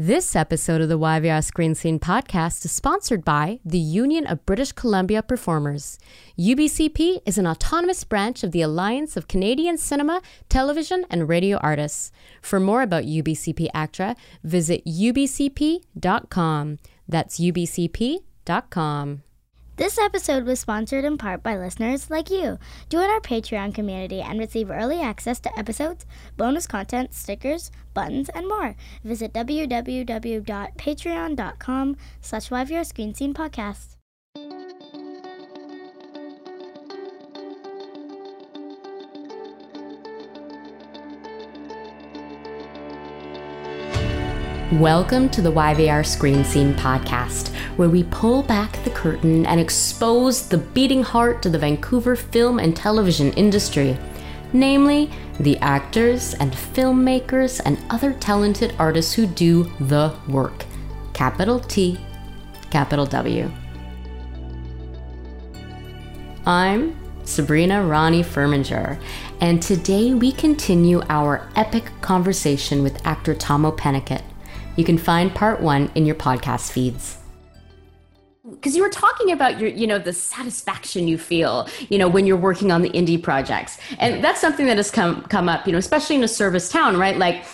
This episode of the YVR Screen Scene podcast is sponsored by the Union of British Columbia Performers. UBCP is an autonomous branch of the Alliance of Canadian Cinema, Television, and Radio Artists. For more about UBCP ACTRA, visit ubcp.com. That's ubcp.com. This episode was sponsored in part by listeners like you. Join our Patreon community and receive early access to episodes, bonus content, stickers, buttons, and more. Visit www.patreon.com slash Podcast. Welcome to the YVR Screen Scene podcast, where we pull back the curtain and expose the beating heart of the Vancouver film and television industry, namely the actors and filmmakers and other talented artists who do the work. Capital T, capital W. I'm Sabrina Ronnie Furminger, and today we continue our epic conversation with actor Tahmoh Penikett you can find part one in your podcast feeds. Because you were talking about your you know the satisfaction you feel you know when you're working on the indie projects. And that's something that has come come up you know especially in a service town right? Like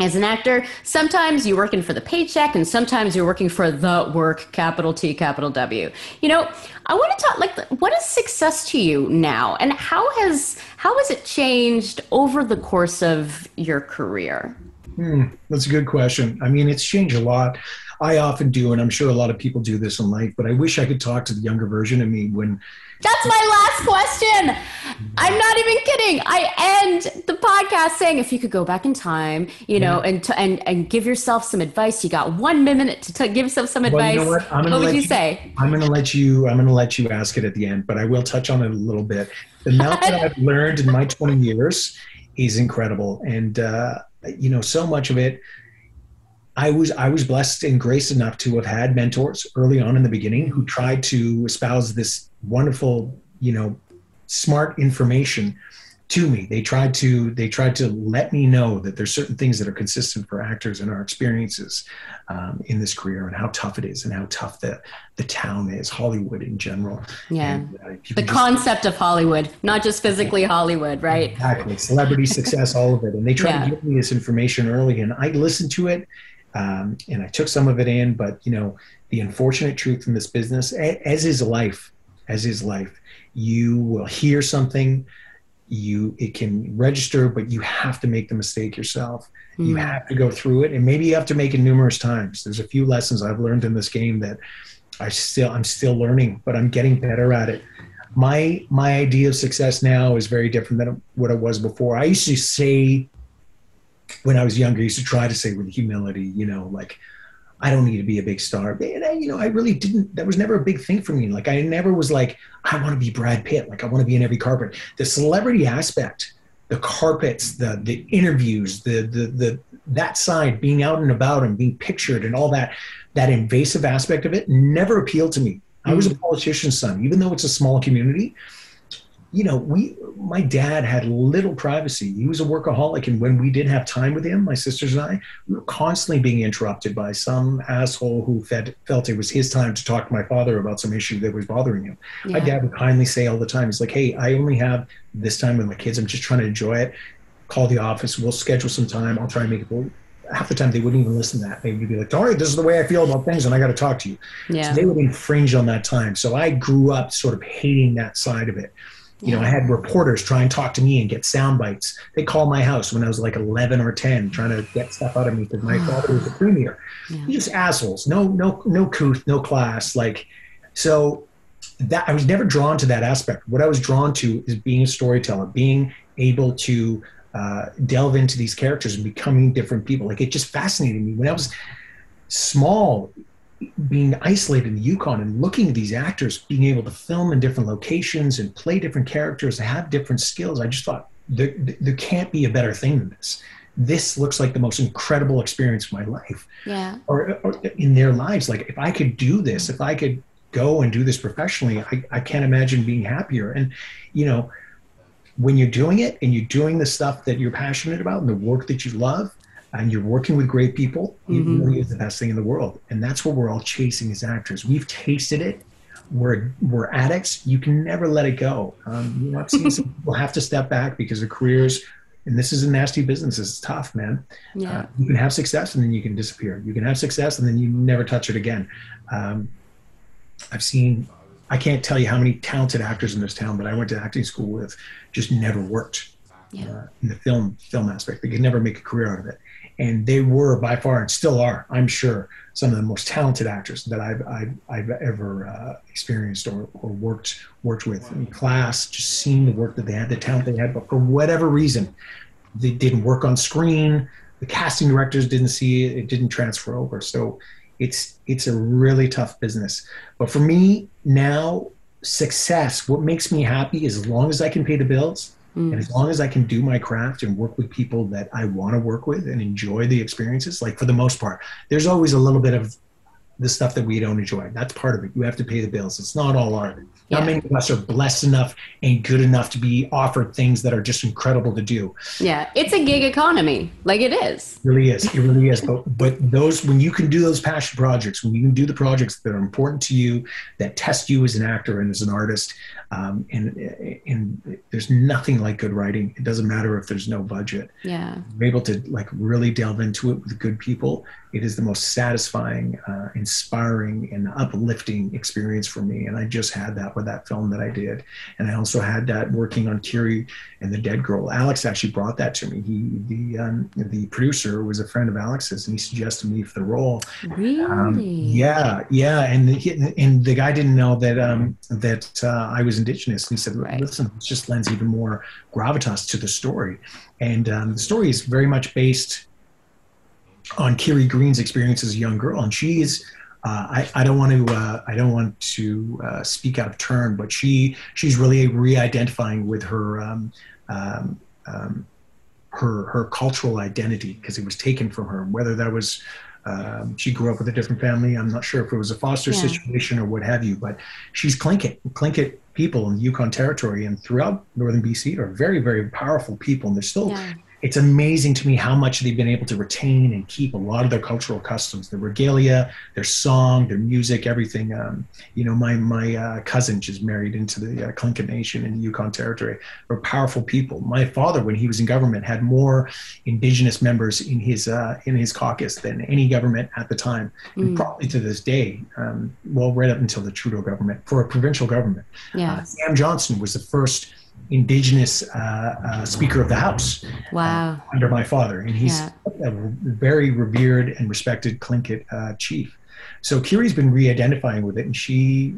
as an actor sometimes you're working for the paycheck and sometimes you're working for the work capital t capital w. You know i want to talk like what is success to you now? And how has how has it changed over the course of your career Hmm, that's a good question. I mean, it's changed a lot. I often do, and I'm sure a lot of people do this in life, but I wish I could talk to the younger version of me when. That's my last question. I'm not even kidding. I end the podcast saying, if you could go back in time, you know, yeah. and, to, and and give yourself some advice. You got one minute to t- give yourself some advice. Well, you know what? what would you, you say? I'm going to let you. I'm going to let you ask it at the end, but I will touch on it a little bit. The amount that I've learned in my 20 years is incredible, and. uh you know, so much of it. I was I was blessed and graced enough to have had mentors early on in the beginning who tried to espouse this wonderful, you know, smart information to me. They tried to they tried to let me know that there's certain things that are consistent for actors and our experiences um, in this career and how tough it is and how tough the the town is, Hollywood in general. Yeah, and, uh, the just, concept of Hollywood, not just physically Hollywood, right? Exactly, celebrity success, all of it. And they tried yeah. to give me this information early, and I listened to it. Um, and I took some of it in, but you know, the unfortunate truth in this business, as is life, as is life, you will hear something you it can register but you have to make the mistake yourself mm. you hmm. have to go through it and maybe you have to make it numerous times there's a few lessons i've learned in this game that i still i'm still learning but i'm getting better at it my my idea of success now is very different than what it was before i used to say when i was younger i used to try to say with humility you know like I don't need to be a big star. And I, you know, I really didn't, that was never a big thing for me. Like I never was like, I want to be Brad Pitt. Like I want to be in every carpet. The celebrity aspect, the carpets, the, the interviews, the, the, the, that side being out and about and being pictured and all that, that invasive aspect of it never appealed to me. I was a mm. politician's son, even though it's a small community you know, we, my dad had little privacy. He was a workaholic. And when we did have time with him, my sisters and I, we were constantly being interrupted by some asshole who fed, felt it was his time to talk to my father about some issue that was bothering him. Yeah. My dad would kindly say all the time, he's like, Hey, I only have this time with my kids. I'm just trying to enjoy it. Call the office. We'll schedule some time. I'll try and make it half the time they wouldn't even listen to that. They would be like, all right, this is the way I feel about things and I got to talk to you. Yeah. So they would infringe on that time. So I grew up sort of hating that side of it. You know, I had reporters try and talk to me and get sound bites. They called my house when I was like 11 or 10, trying to get stuff out of me because my father was a premier. Yeah. Just assholes. No, no, no couth, no class. Like, so that I was never drawn to that aspect. What I was drawn to is being a storyteller, being able to uh, delve into these characters and becoming different people. Like, it just fascinated me when I was small being isolated in the Yukon and looking at these actors being able to film in different locations and play different characters, have different skills, I just thought there, there can't be a better thing than this. This looks like the most incredible experience of my life. Yeah. Or, or in their lives, like if I could do this, if I could go and do this professionally, I, I can't imagine being happier. And, you know, when you're doing it and you're doing the stuff that you're passionate about and the work that you love, and you're working with great people, mm-hmm. it really is the best thing in the world. And that's what we're all chasing as actors. We've tasted it. We're, we're addicts. You can never let it go. Um, you know, I've seen some people have to step back because their careers, and this is a nasty business. It's tough, man. Yeah. Uh, you can have success and then you can disappear. You can have success and then you never touch it again. Um, I've seen, I can't tell you how many talented actors in this town that I went to acting school with just never worked yeah. uh, in the film film aspect. They could never make a career out of it and they were by far and still are, I'm sure, some of the most talented actors that I've I've, I've ever uh, experienced or, or worked worked with in class. Just seeing the work that they had, the talent they had, but for whatever reason, they didn't work on screen. The casting directors didn't see it; it didn't transfer over. So it's it's a really tough business. But for me now, success. What makes me happy as long as I can pay the bills Mm. And as long as I can do my craft and work with people that I want to work with and enjoy the experiences, like for the most part, there's always a little bit of the stuff that we don't enjoy. That's part of it. You have to pay the bills. It's not all art. Not many of us are blessed enough and good enough to be offered things that are just incredible to do. Yeah, it's a gig economy, like it is. It really is. It really is. But but those when you can do those passion projects, when you can do the projects that are important to you, that test you as an actor and as an artist, um, and and there's nothing like good writing. It doesn't matter if there's no budget. Yeah, you're able to like really delve into it with good people. It is the most satisfying, uh, inspiring, and uplifting experience for me. And I just had that with that film that I did. And I also had that working on Kiri and the Dead Girl. Alex actually brought that to me. He, the um, the producer, was a friend of Alex's, and he suggested me for the role. Really? Um, yeah, yeah. And the, and the guy didn't know that um, that uh, I was Indigenous, and he said, right. "Listen, it just lends even more gravitas to the story." And um, the story is very much based on Kiri Green's experience as a young girl, and she's uh, I, I, don't want to uh, I don't want to uh, speak out of turn, but she she's really re-identifying with her um, um, um, her her cultural identity because it was taken from her. Whether that was um, she grew up with a different family, I'm not sure if it was a foster yeah. situation or what have you, but she's Tlingit. Tlingit people in the Yukon Territory and throughout northern BC are very very powerful people, and they're still yeah it's amazing to me how much they've been able to retain and keep a lot of their cultural customs, their regalia, their song, their music, everything. Um, you know, my my uh, cousin just married into the uh, Tlingit Nation in the Yukon Territory. They're powerful people. My father, when he was in government, had more Indigenous members in his uh, in his caucus than any government at the time, mm. and probably to this day. Um, well, right up until the Trudeau government for a provincial government. Yeah. Uh, Sam Johnston was the first indigenous uh, uh, Speaker of the House. Uh, wow. under my father, and he's yeah. a very revered and respected Tlingit uh, chief. So Kiri's been re-identifying with it, and she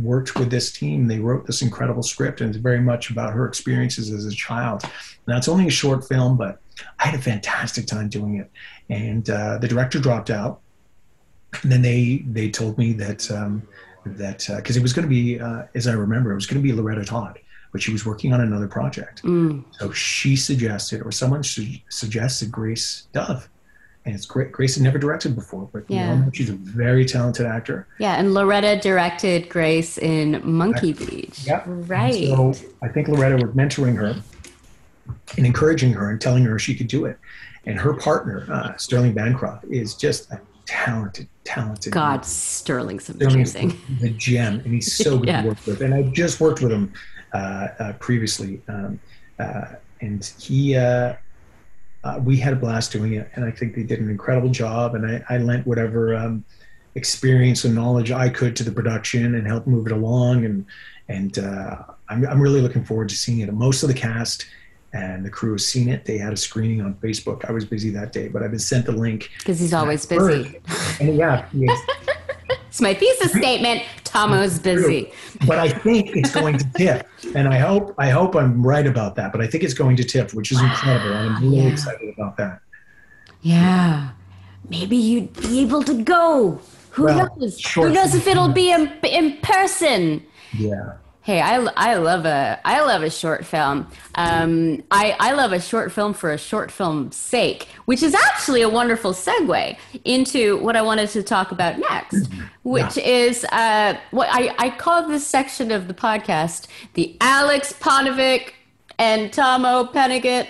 worked with this team. They wrote this incredible script, and it's very much about her experiences as a child. Now it's only a short film, but I had a fantastic time doing it. And uh, the director dropped out, and then they they told me that. Um, that because uh, it was going to be, as I remember, it was going to be Loretta Todd, but she was working on another project. Mm. So she suggested, or someone su- suggested Grace Dove. And it's great. Grace had never directed before, but yeah. you know, she's a very talented actor. Yeah, and Loretta directed Grace in Monkey Beach. Yeah, right. And so I think Loretta was mentoring her and encouraging her and telling her she could do it. And her partner, uh, Sterling Bancroft, is just a talented, talented. God, man. Sterling's amazing. Sterling's the gem, and he's so good yeah. to work with. And I just worked with him previously, um, uh, and he. we had a blast doing it, and I think they did an incredible job. And I, I lent whatever um, experience and knowledge I could to the production and help move it along. And and I'm, I'm really looking forward to seeing it. Most of the cast and the crew has seen it. They had a screening on Facebook. I was busy that day, but I've been sent the link because he's always busy. And yeah, it's my thesis statement. Tahmoh's busy. But I think it's going to TIFF. And I hope I hope I'm right about that. But I think it's going to TIFF, which is incredible. And I'm really yeah. excited about that. Yeah. Maybe you'd be able to go. Who well, knows? Who knows if it'll be in, in person? Yeah. Hey, I, I love a I love a short film. Um, I I love a short film for a short film's sake, which is actually a wonderful segue into what I wanted to talk about next, which yeah. is uh, what I I call this section of the podcast the Aleks Paunovic and Tahmoh Penikett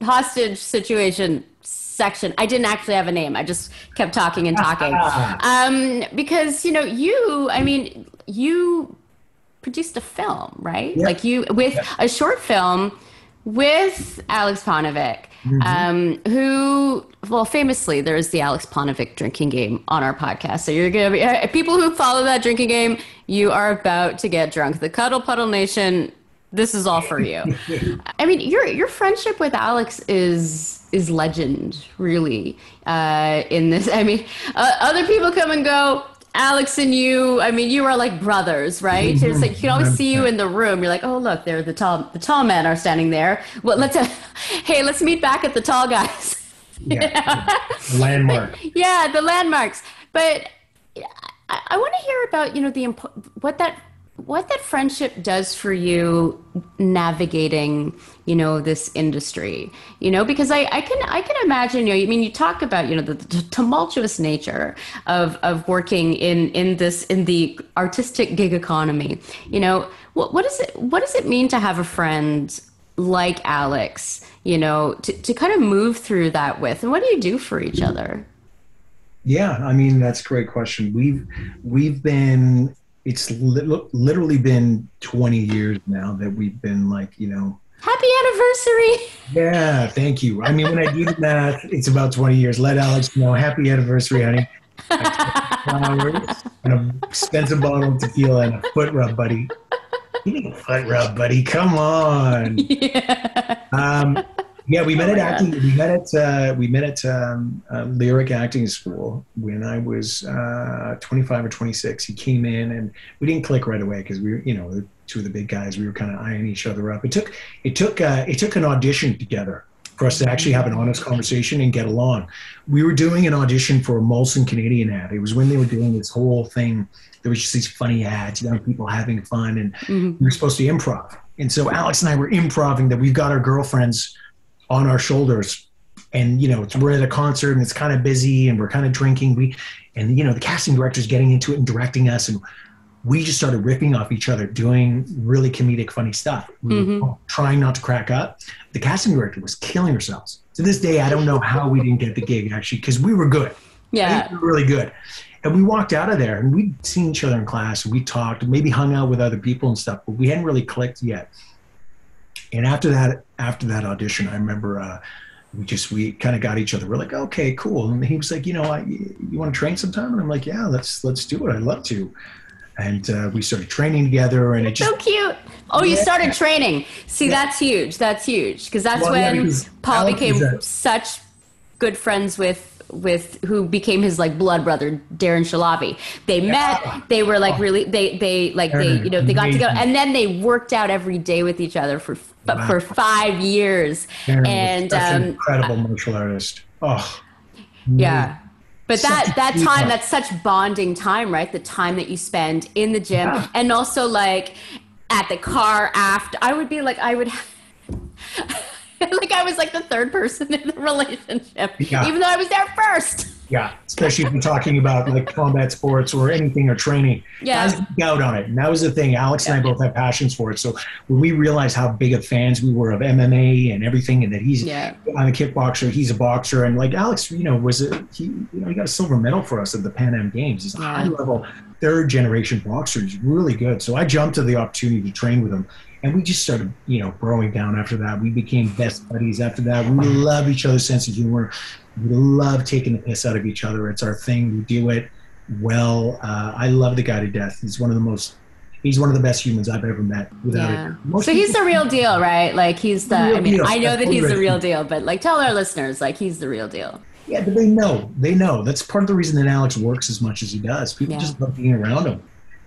hostage situation section. I didn't actually have a name. I just kept talking and talking. um, because, you know, you, I mean, you produced a film, right? Yeah. Like you, with yeah. a short film with Aleks Paunovic, mm-hmm. um, who, well, famously, there's the Aleks Paunovic drinking game on our podcast. So you're going to be, uh, people who follow that drinking game, you are about to get drunk. The Cuddle Puddle Nation this is all for you. I mean, your your friendship with Alex is is legend, really. Uh, in this, I mean, uh, other people come and go. Alex and you, I mean, you are like brothers, right? It's like you can always see you in the room. You're like, oh look, there the tall the tall men are standing there. Well, let's uh, hey, let's meet back at the tall guys. Yeah, landmark. yeah, the landmarks. But I, I want to hear about you know the what that what that friendship does for you navigating you know this industry you know because i, I can i can imagine you know i mean you talk about you know the, the, tumultuous nature of of working in in this in the artistic gig economy. You know what, what does it what does it mean to have a friend like alex you know to, to kind of move through that with? And what do you do for each other? Yeah i mean that's a great question. We've we've been it's li- literally been 20 years now that we've been like, you know. Happy anniversary. Yeah, thank you. I mean, when I do the math, it's about 20 years. Let Alex know. Happy anniversary, honey. Flowers and an expensive bottle of tequila and a foot rub, buddy. You need a foot rub, buddy. Come on. Yeah. Um, yeah, we met oh at acting. God. We met at uh, we met at um, uh, Lyric Acting School when I was uh, 25 or 26. He came in, and we didn't click right away because we were, you know, two of the big guys. We were kind of eyeing each other up. It took it took uh, it took an audition together for us to actually have an honest conversation and get along. We were doing an audition for a Molson Canadian ad. It was when they were doing this whole thing. There was just these funny ads, you know, people having fun, and mm-hmm. we were supposed to improv. And so Alex and I were improvising that we've got our girlfriends on our shoulders. And you know we're at a concert and it's kind of busy and we're kind of drinking. We and you know the casting director's getting into it and directing us. And we just started ripping off each other doing really comedic funny stuff. We mm-hmm. trying not to crack up. The casting director was killing herself to this day i don't know how we didn't get the gig actually because we were good. Yeah. We were really good. And we walked out of there and we'd seen each other in class and we talked maybe hung out with other people and stuff but we hadn't really clicked yet. And after that, after that audition, I remember uh, we just we kind of got each other. We're like, okay, cool. And he was like, you know, I, you want to train sometime? And I'm like, yeah, let's let's do it. I'd love to. And uh, we started training together, and it just so cute. Oh, you started training. See, yeah. that's huge. That's huge because that's well, when yeah, Paul Alex became such good friends with with who became his like blood brother, Darren Shahlavi. They yeah. met. They were like really. They they like they you know they got together and then they worked out every day with each other for wow. for five years. Darren and um, an incredible martial artist. Oh, yeah. But that that time, that's such bonding time, right? The time that you spend in the gym, yeah. and also like at the car after. I would be like, I would. like I was like the third person in the relationship, yeah. even though I was there first. Yeah, especially if you're talking about like combat sports or anything or training. Yeah, I out on it, and that was the thing. Alex yeah. and I both have passions for it. So when we realized how big of fans we were of MMA and everything, and that he's yeah. I'm a kickboxer, he's a boxer, and like Alex, you know, was a he, you know, he got a silver medal for us at the Pan Am Games. He's a high level third generation boxer. He's really good. So I jumped to the opportunity to train with him and we just started, you know, growing down after that. We became best buddies after that. We love each other's sense of humor. We love taking the piss out of each other. It's our thing. We do it well. Uh, I love the guy to death. He's one of the most. He's one of the best humans I've ever met. Without yeah. it. so he's the real deal, right? Like he's the. I mean, deal. I know that he's the real deal, but like tell our listeners, like he's the real deal. Yeah, but they know. They know. That's part of the reason that Alex works as much as he does. People yeah. just love being around him.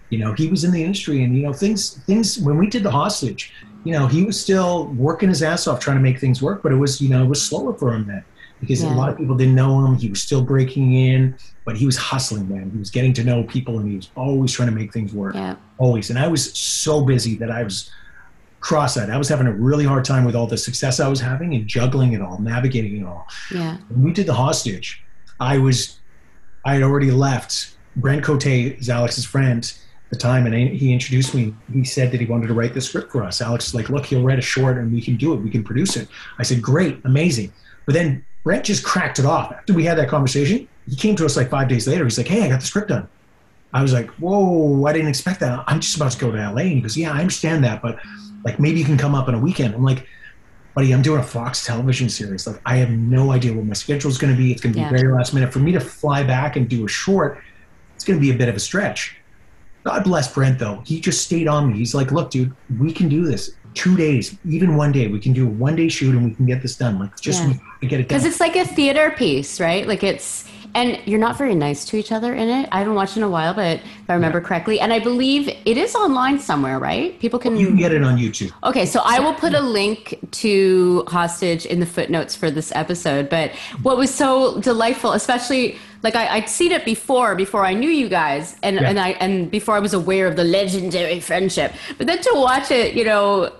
You know, he was in the industry, and you know, things things when we did the hostage, you know, he was still working his ass off trying to make things work, but it was you know it was slower for him then because yeah. a lot of people didn't know him. He was still breaking in, but he was hustling, man. He was getting to know people, and he was always trying to make things work. Yeah. Always, and I was so busy that I was cross-eyed. I was having a really hard time with all the success I was having and juggling it all, navigating it all. Yeah. When we did the hostage, I was, I had already left. Brent Cote is Alex's friend the time and he introduced me he said that he wanted to write the script for us alex is like look he'll write a short and we can do it we can produce it i said great amazing but then Brent just cracked it off. After we had that conversation, he came to us like five days later. He's like, Hey, I got the script done. I was like, Whoa, I didn't expect that. I'm just about to go to LA. And he goes, Yeah, I understand that, but like maybe you can come up on a weekend. I'm like, buddy, I'm doing a Fox television series. Like, I have no idea what my schedule is going to be. It's going to be yeah. very last minute. For me to fly back and do a short, it's going to be a bit of a stretch. God bless Brent, though. He just stayed on me. He's like, look, dude, we can do this. Two days, even one day, we can do a one day shoot and we can get this done. Like, just yeah. get it done. Because it's like a theater piece, right? Like, it's and you're not very nice to each other in it. I haven't watched in a while, but if I remember yeah. correctly, and I believe it is online somewhere, right? People can. You can get it on YouTube. Okay, so I will put a link to Hostage in the footnotes for this episode. But what was so delightful, especially like I, would seen it before, before I knew you guys, and yeah. and I and before I was aware of the legendary friendship. But then to watch it, you know,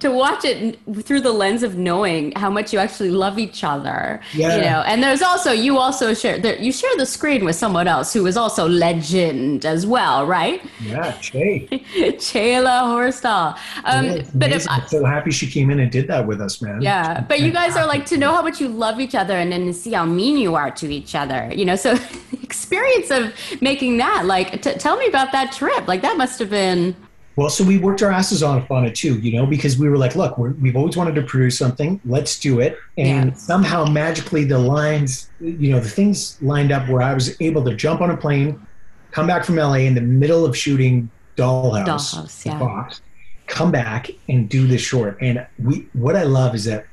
to watch it through the lens of knowing how much you actually love each other yeah. you know? And there's also you also share you share the screen with someone else who is also legend as well right? Yeah Che. Chelah Horsdal um, yeah, but if, I'm so happy she came in and did that with us man. Yeah but you guys are like to know how much you love each other and then to see how mean you are to each other you know? So experience of making that like t- tell me about that trip. Like that must have been well, so we worked our asses off on it too, you know, because we were like, look, we have always wanted to produce something. Let's do it. And yeah. somehow magically the lines, you know, the things lined up where I was able to jump on a plane, come back from LA in the middle of shooting Dollhouse, Dollhouse yeah. Fox, come back and do this short. And we, what I love is that,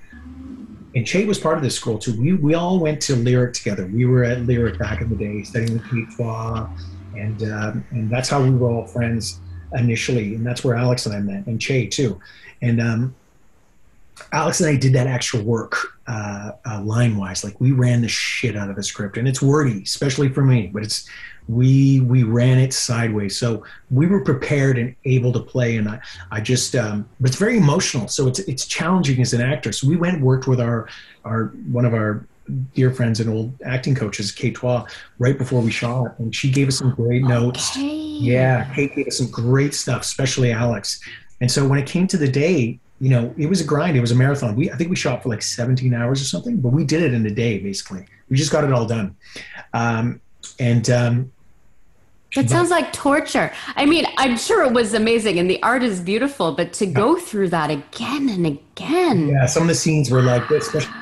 and Che was part of this school too. We, we all went to Lyric together. We were at Lyric back in the day studying with Pete and, um, and that's how we were all friends initially, and that's where Alex and I met, and Che too. And um, Alex and I did that extra work uh, uh, line wise. Like we ran the shit out of the script, and it's wordy, especially for me. But it's we we ran it sideways, so we were prepared and able to play. And I I just um, but it's very emotional, so it's it's challenging as an actor. So we went worked with our our one of our dear friends and old acting coaches, Kate Twa, right before we shot, and she gave us some great notes. Yeah, Kate gave us some great stuff, especially Alex. And so when it came to the day, you know, it was a grind. It was a marathon. We I think we shot for like 17 hours or something, but we did it in a day basically. We just got it all done. Um, and um, it sounds like torture. I mean, I'm sure it was amazing and the art is beautiful, but to go through that again and again. Yeah, some of the scenes were like, especially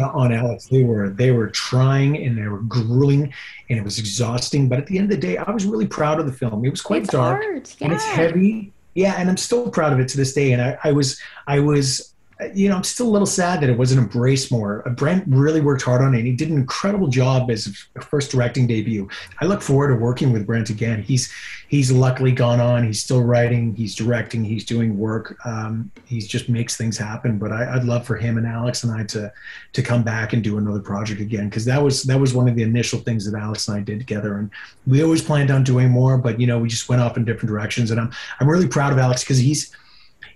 on Alex. They were they were trying and they were grueling and it was exhausting. But at the end of the day, I was really proud of the film. It was quite it's dark hard, yeah. and it's heavy. Yeah, and I'm still proud of it to this day. And I, I was I was you know, I'm still a little sad that it wasn't embraced more. Uh, Brent really worked hard on it. And he did an incredible job as a first directing debut. I look forward to working with Brent again. He's he's luckily gone on. He's still writing. He's directing. He's doing work. Um, he just makes things happen. But I, would love for him and Alex and I to to come back and do another project again because that was that was one of the initial things that Alex and I did together. And we always planned on doing more, but you know, we just went off in different directions. And I'm I'm really proud of Alex because he's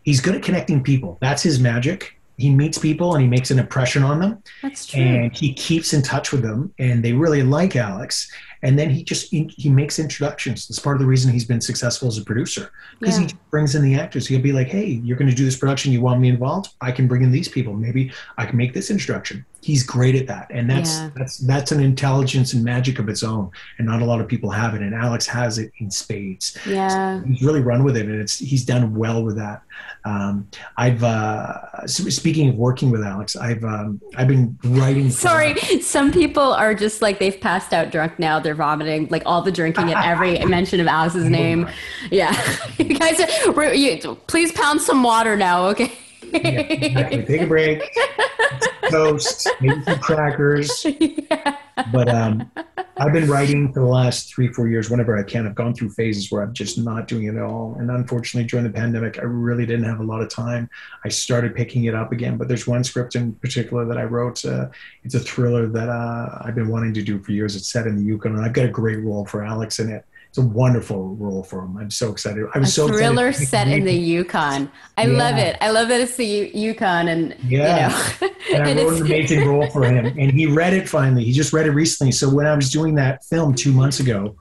he's good at connecting people. That's his magic. He meets people and he makes an impression on them. That's true. And he keeps in touch with them, and they really like Alex and then he just he, he, makes introductions. That's part of the reason he's been successful as a producer. Because yeah. he brings in the actors. He'll be like hey you're going to do this production. You want me involved? I can bring in these people. Maybe i can make this introduction. He's great at that. And that's yeah. that's that's an intelligence and magic of its own. And not a lot of people have it. And alex has it in spades. Yeah. so he's really run with it. And it's he's done well with that. Um, I've uh, speaking of working with Alex, I've um, I've been writing. Sorry, some people are just like they've passed out drunk now. They're vomiting, like all the drinking at every mention of Alex's name. Yeah, you guys, you, please pound some water now, okay? Yeah, exactly. Take a break. Toast, maybe some crackers. Yeah. But um, I've been writing for the last three, four years whenever I can. I've gone through phases where I'm just not doing it at all. And unfortunately, during the pandemic, I really didn't have a lot of time. I started picking it up again. But there's one script in particular that I wrote. Uh, it's a thriller that uh, I've been wanting to do for years. It's set in the Yukon, and I've got a great role for Alex in it it's a wonderful role for him. I'm so excited. I was a so thriller set in the Yukon. I yeah. love it. I love that it's the Yukon, and yeah, you know. and I wrote an amazing role for him, and he read it finally. He just read it recently. So when I was doing that film two months ago,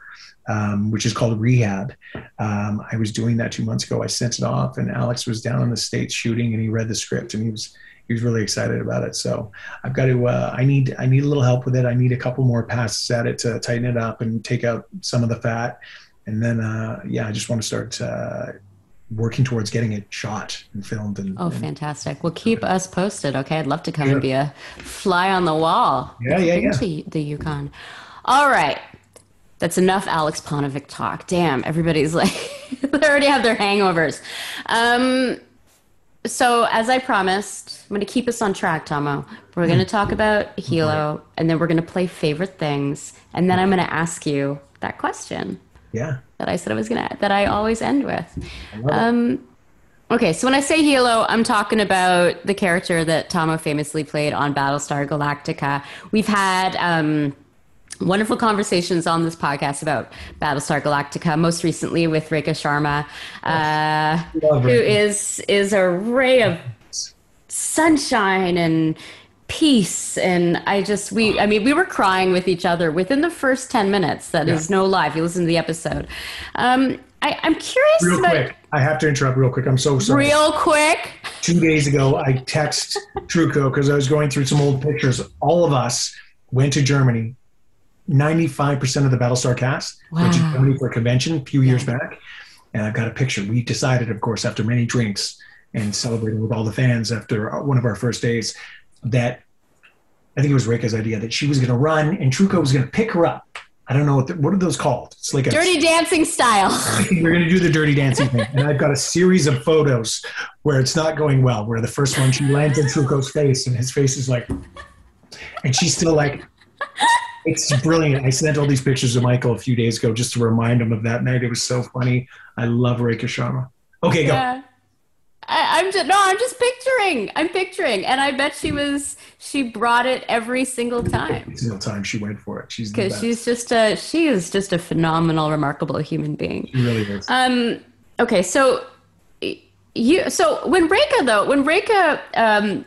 um, which is called Rehab, um, I was doing that two months ago. I sent it off, and Alex was down in the states shooting, and he read the script, and he was he was really excited about it. So I've got to. Uh, I need. I need a little help with it. I need a couple more passes at it to tighten it up and take out some of the fat, and then uh, yeah, I just want to start uh, working towards getting it shot and filmed. And oh, and, fantastic! Well, keep us posted. Okay, I'd love to come yeah. and be a fly on the wall. Yeah, yeah, yeah. To the Yukon. All right. That's enough Aleks Paunovic talk. Damn, everybody's like, they already have their hangovers. Um, so, as I promised, I'm going to keep us on track, Tahmoh. We're going to mm. talk about Helo, and then we're going to play favorite things, and then I'm going to ask you that question. Yeah. That I said I was going to, that I always end with. Um, okay, so when I say Helo, I'm talking about the character that Tahmoh famously played on Battlestar Galactica. We've had. Um, wonderful conversations on this podcast about Battlestar Galactica. Most recently with Rekha Sharma, uh, who is is a ray of sunshine and peace. And i just we i mean we were crying with each other within the first 10 minutes. That yeah. is no live you listen to the episode. Um I, i'm curious real about, quick. I have to interrupt real quick. I'm so sorry. Real quick. Two days ago i text Trucco because i was going through some old pictures. All of us went to germany 95% of the Battlestar cast wow. went to Germany for a convention a few years yeah. back. And I've got a picture. We decided, of course, after many drinks and celebrating with all the fans after uh, one of our first days, that I think it was Rekha's idea that she was going to run and Trucco was going to pick her up. I don't know what the, what are those called. It's like a dirty dancing style. We're going to do the dirty dancing thing, and I've got a series of photos where it's not going well. Where the first one she lands in Trucco's face, and his face is like, and she's still like, it's brilliant. I sent all these pictures to Michael a few days ago just to remind him of that night. It was so funny. I love Rekha Sharma. Okay, go. Yeah. I, am just no, I'm just picturing. I'm picturing, and I bet she was. She brought it every single time. Every single time she went for it. She's because she's just a. She is just a phenomenal, remarkable human being. She really is. Um. Okay, so you. So when Rekha though, when Rekha um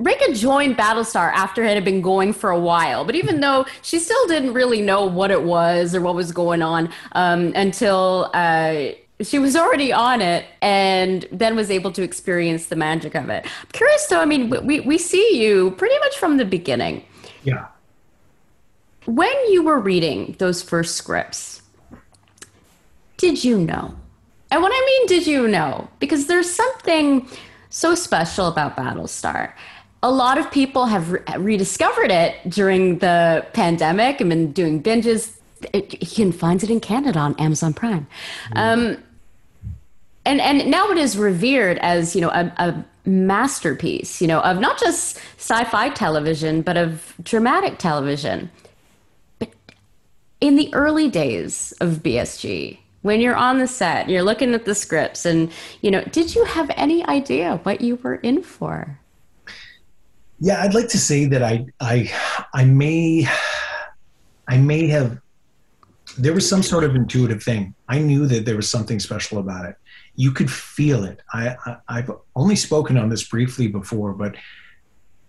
Rekha joined Battlestar after it had been going for a while, but even though she still didn't really know what it was or what was going on um, until uh, she was already on it and then was able to experience the magic of it. I'm curious though, I mean, we, we see you pretty much from the beginning. Yeah. When you were reading those first scripts, did you know? And what I mean, did you know? Because there's something so special about Battlestar a lot of people have re- rediscovered it during the pandemic and been doing binges. It, you can find it in Canada on Amazon Prime. Mm. Um, and, and now it is revered as, you know, a, a masterpiece, you know, of not just sci-fi television, but of dramatic television. But in the early days of BSG, when you're on the set, you're looking at the scripts and, you know, did you have any idea what you were in for? Yeah, I'd like to say that I I I may I may have there was some sort of intuitive thing. I knew that there was something special about it. You could feel it. I, I have only spoken on this briefly before, but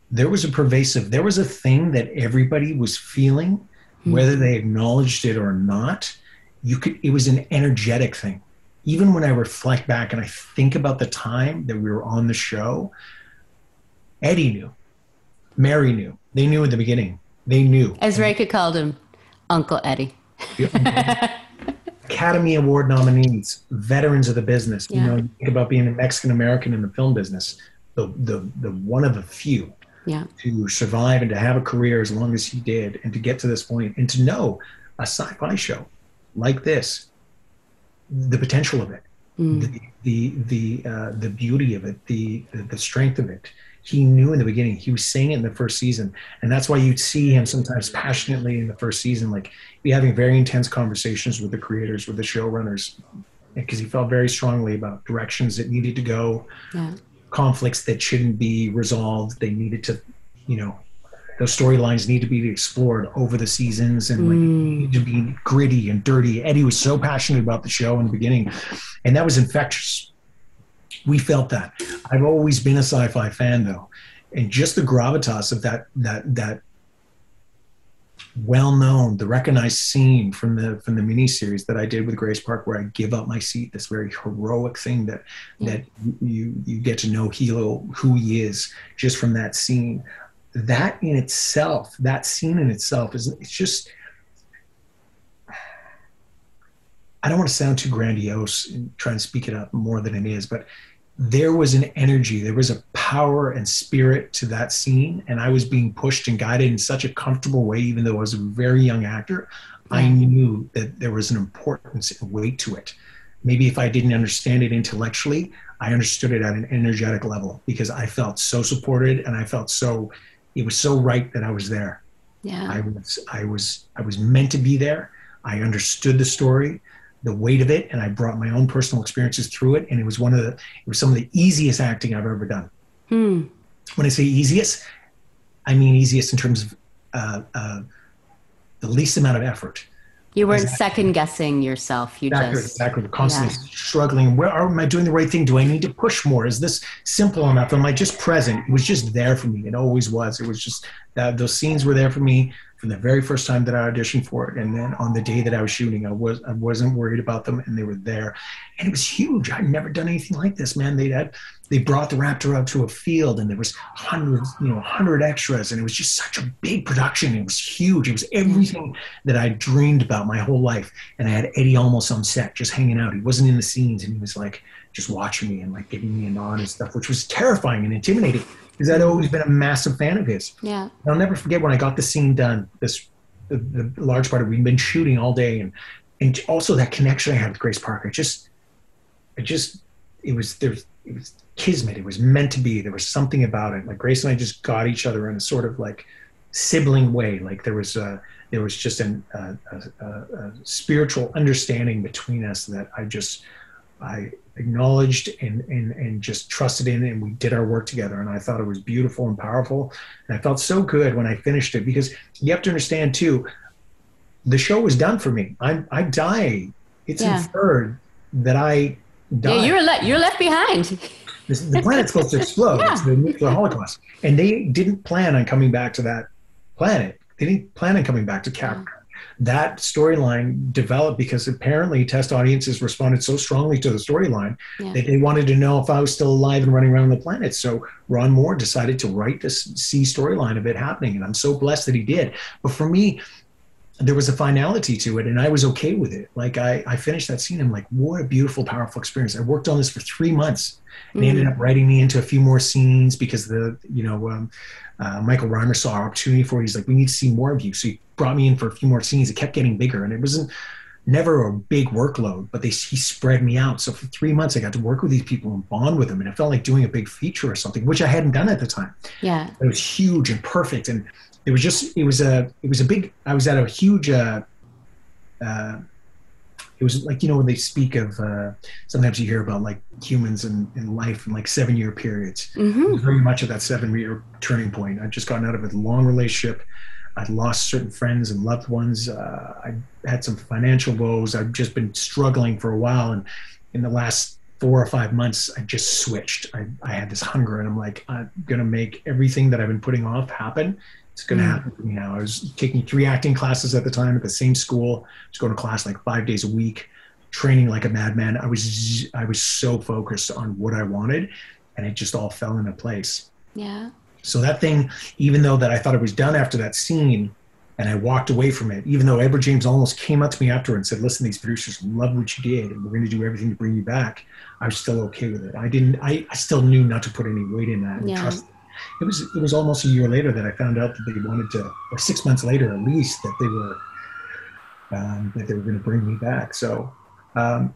there was a pervasive there was a thing that everybody was feeling, mm-hmm. whether they acknowledged it or not. You could it was an energetic thing. Even when I reflect back and I think about the time that we were on the show, Eddie knew Mary knew. They knew in the beginning. They knew. As Rekha called him, Uncle Eddie. Academy Award nominees, veterans of the business. Yeah. You know, you think about being a Mexican American in the film business, the, the, the one of the few yeah. to survive and to have a career as long as he did and to get to this point and to know a sci-fi show like this, the potential of it, mm. the, the, the, uh, the beauty of it, the, the, the strength of it, he knew in the beginning. He was saying it in the first season, and that's why you'd see him sometimes passionately in the first season, like be having very intense conversations with the creators, with the showrunners, because he felt very strongly about directions that needed to go, yeah. conflicts that shouldn't be resolved. They needed to, you know, those storylines need to be explored over the seasons and like mm. to be gritty and dirty. Eddie was so passionate about the show in the beginning, and that was infectious we felt that. I've always been a sci-fi fan though, and just the gravitas of that that that well known, the recognized scene from the from the miniseries that I did with Grace Park, where I give up my seat. This very heroic thing that yeah. that you you get to know Helo who he is just from that scene. That in itself, that scene in itself is it's just. I don't want to sound too grandiose and try and speak it up more than it is, but there was an energy, there was a power and spirit to that scene. And I was being pushed and guided in such a comfortable way, even though I was a very young actor. I knew that there was an importance and weight to it. Maybe if I didn't understand it intellectually, I understood it at an energetic level because I felt so supported and I felt so, it was so right that I was there. Yeah. I was, I was, I was meant to be there. I understood the story the weight of it and I brought my own personal experiences through it. And it was one of the, it was some of the easiest acting I've ever done. Hmm. When I say easiest, I mean easiest in terms of uh, uh, the least amount of effort. You weren't exactly. second guessing yourself. You exactly, just exactly constantly yeah. struggling. Where am I doing the right thing? Do I need to push more? Is this simple enough? Am I just present? It was just there for me. It always was. It was just that those scenes were there for me from the very first time that I auditioned for it, and then on the day that I was shooting, I was I wasn't worried about them, and they were there, and it was huge. I'd never done anything like this, man. They had they brought the Raptor out to a field, and there was hundreds, you know, hundred extras, and it was just such a big production. It was huge. It was everything that I dreamed about my whole life. And I had Eddie Olmos on set, just hanging out. He wasn't in the scenes, and he was like just watching me and like giving me a nod and stuff, which was terrifying and intimidating because I'd always been a massive fan of his. Yeah. I'll never forget when I got the scene done. This the, the large part of we'd been shooting all day, and and also that connection I had with Grace Parker. Just, it just, it was there. It was kismet. It was meant to be. There was something about it. Like Grace and I just got each other in a sort of like sibling way. Like there was a, there was just an, a, a, a spiritual understanding between us that I just I acknowledged and, and, and just trusted in and we did our work together and i thought it was beautiful and powerful and i felt so good when i finished it because you have to understand too the show was done for me. I'm I die it's yeah. inferred that i die yeah you're, left you're left behind. The planet's supposed to explode. Yeah. it's the nuclear holocaust. And they didn't plan on coming back to that planet. They didn't plan on coming back to Cap mm. That storyline developed because apparently test audiences responded so strongly to the storyline yeah. that they wanted to know if I was still alive and running around the planet. So Ron Moore decided to write this C storyline of it happening, and I'm so blessed that he did. But for me, there was a finality to it and I was okay with it. Like I, I finished that scene. I'm like, what a beautiful, powerful experience. I worked on this for three months. Mm-hmm. They ended up writing me into a few more scenes because the, you know, um, uh, Michael Rymer saw our opportunity for it. He's like, we need to see more of you. So he brought me in for a few more scenes. It kept getting bigger and it wasn't never a big workload, but they, he spread me out. So for three months, I got to work with these people and bond with them. And it felt like doing a big feature or something, which I hadn't done at the time. Yeah. It was huge and perfect. And it was just, it was a, it was a big, I was at a huge, uh, uh, it was like you know when they speak of uh, sometimes you hear about like humans and, in life in like seven year periods mm-hmm. very much of that seven year turning point i'd just gotten out of a long relationship i'd lost certain friends and loved ones uh, i had some financial woes i've just been struggling for a while and in the last four or five months i just switched I, I had this hunger and i'm like i'm gonna make everything that i've been putting off happen it's going to mm. happen for me now. I was taking three acting classes at the time at the same school. I was going to class like five days a week, training like a madman. I was I was so focused on what I wanted, and it just all fell into place. Yeah. So that thing, even though that I thought it was done after that scene, and I walked away from it, even though Edward James Olmos came up to me after and said, "Listen, these producers love what you did, and we're going to do everything to bring you back." I was still okay with it. I didn't. I, I still knew not to put any weight in that and yeah. trust it was it was almost a year later that I found out that they wanted to, or six months later at least, that they were um, that they were going to bring me back. So um,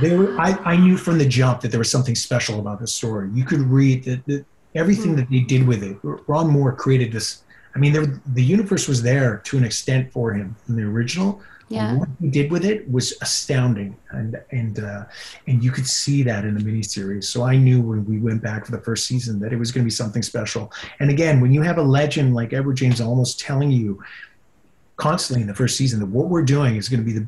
they were. I, I knew from the jump that there was something special about this story. You could read that, everything that they did with it. Ron Moore created this. I mean, there, the universe was there to an extent for him in the original, yeah. what he did with it was astounding, and and uh, and you could see that in the miniseries. So I knew when we went back for the first season that it was going to be something special. And again, when you have a legend like Edward James Olmos telling you constantly in the first season that what we're doing is going to be the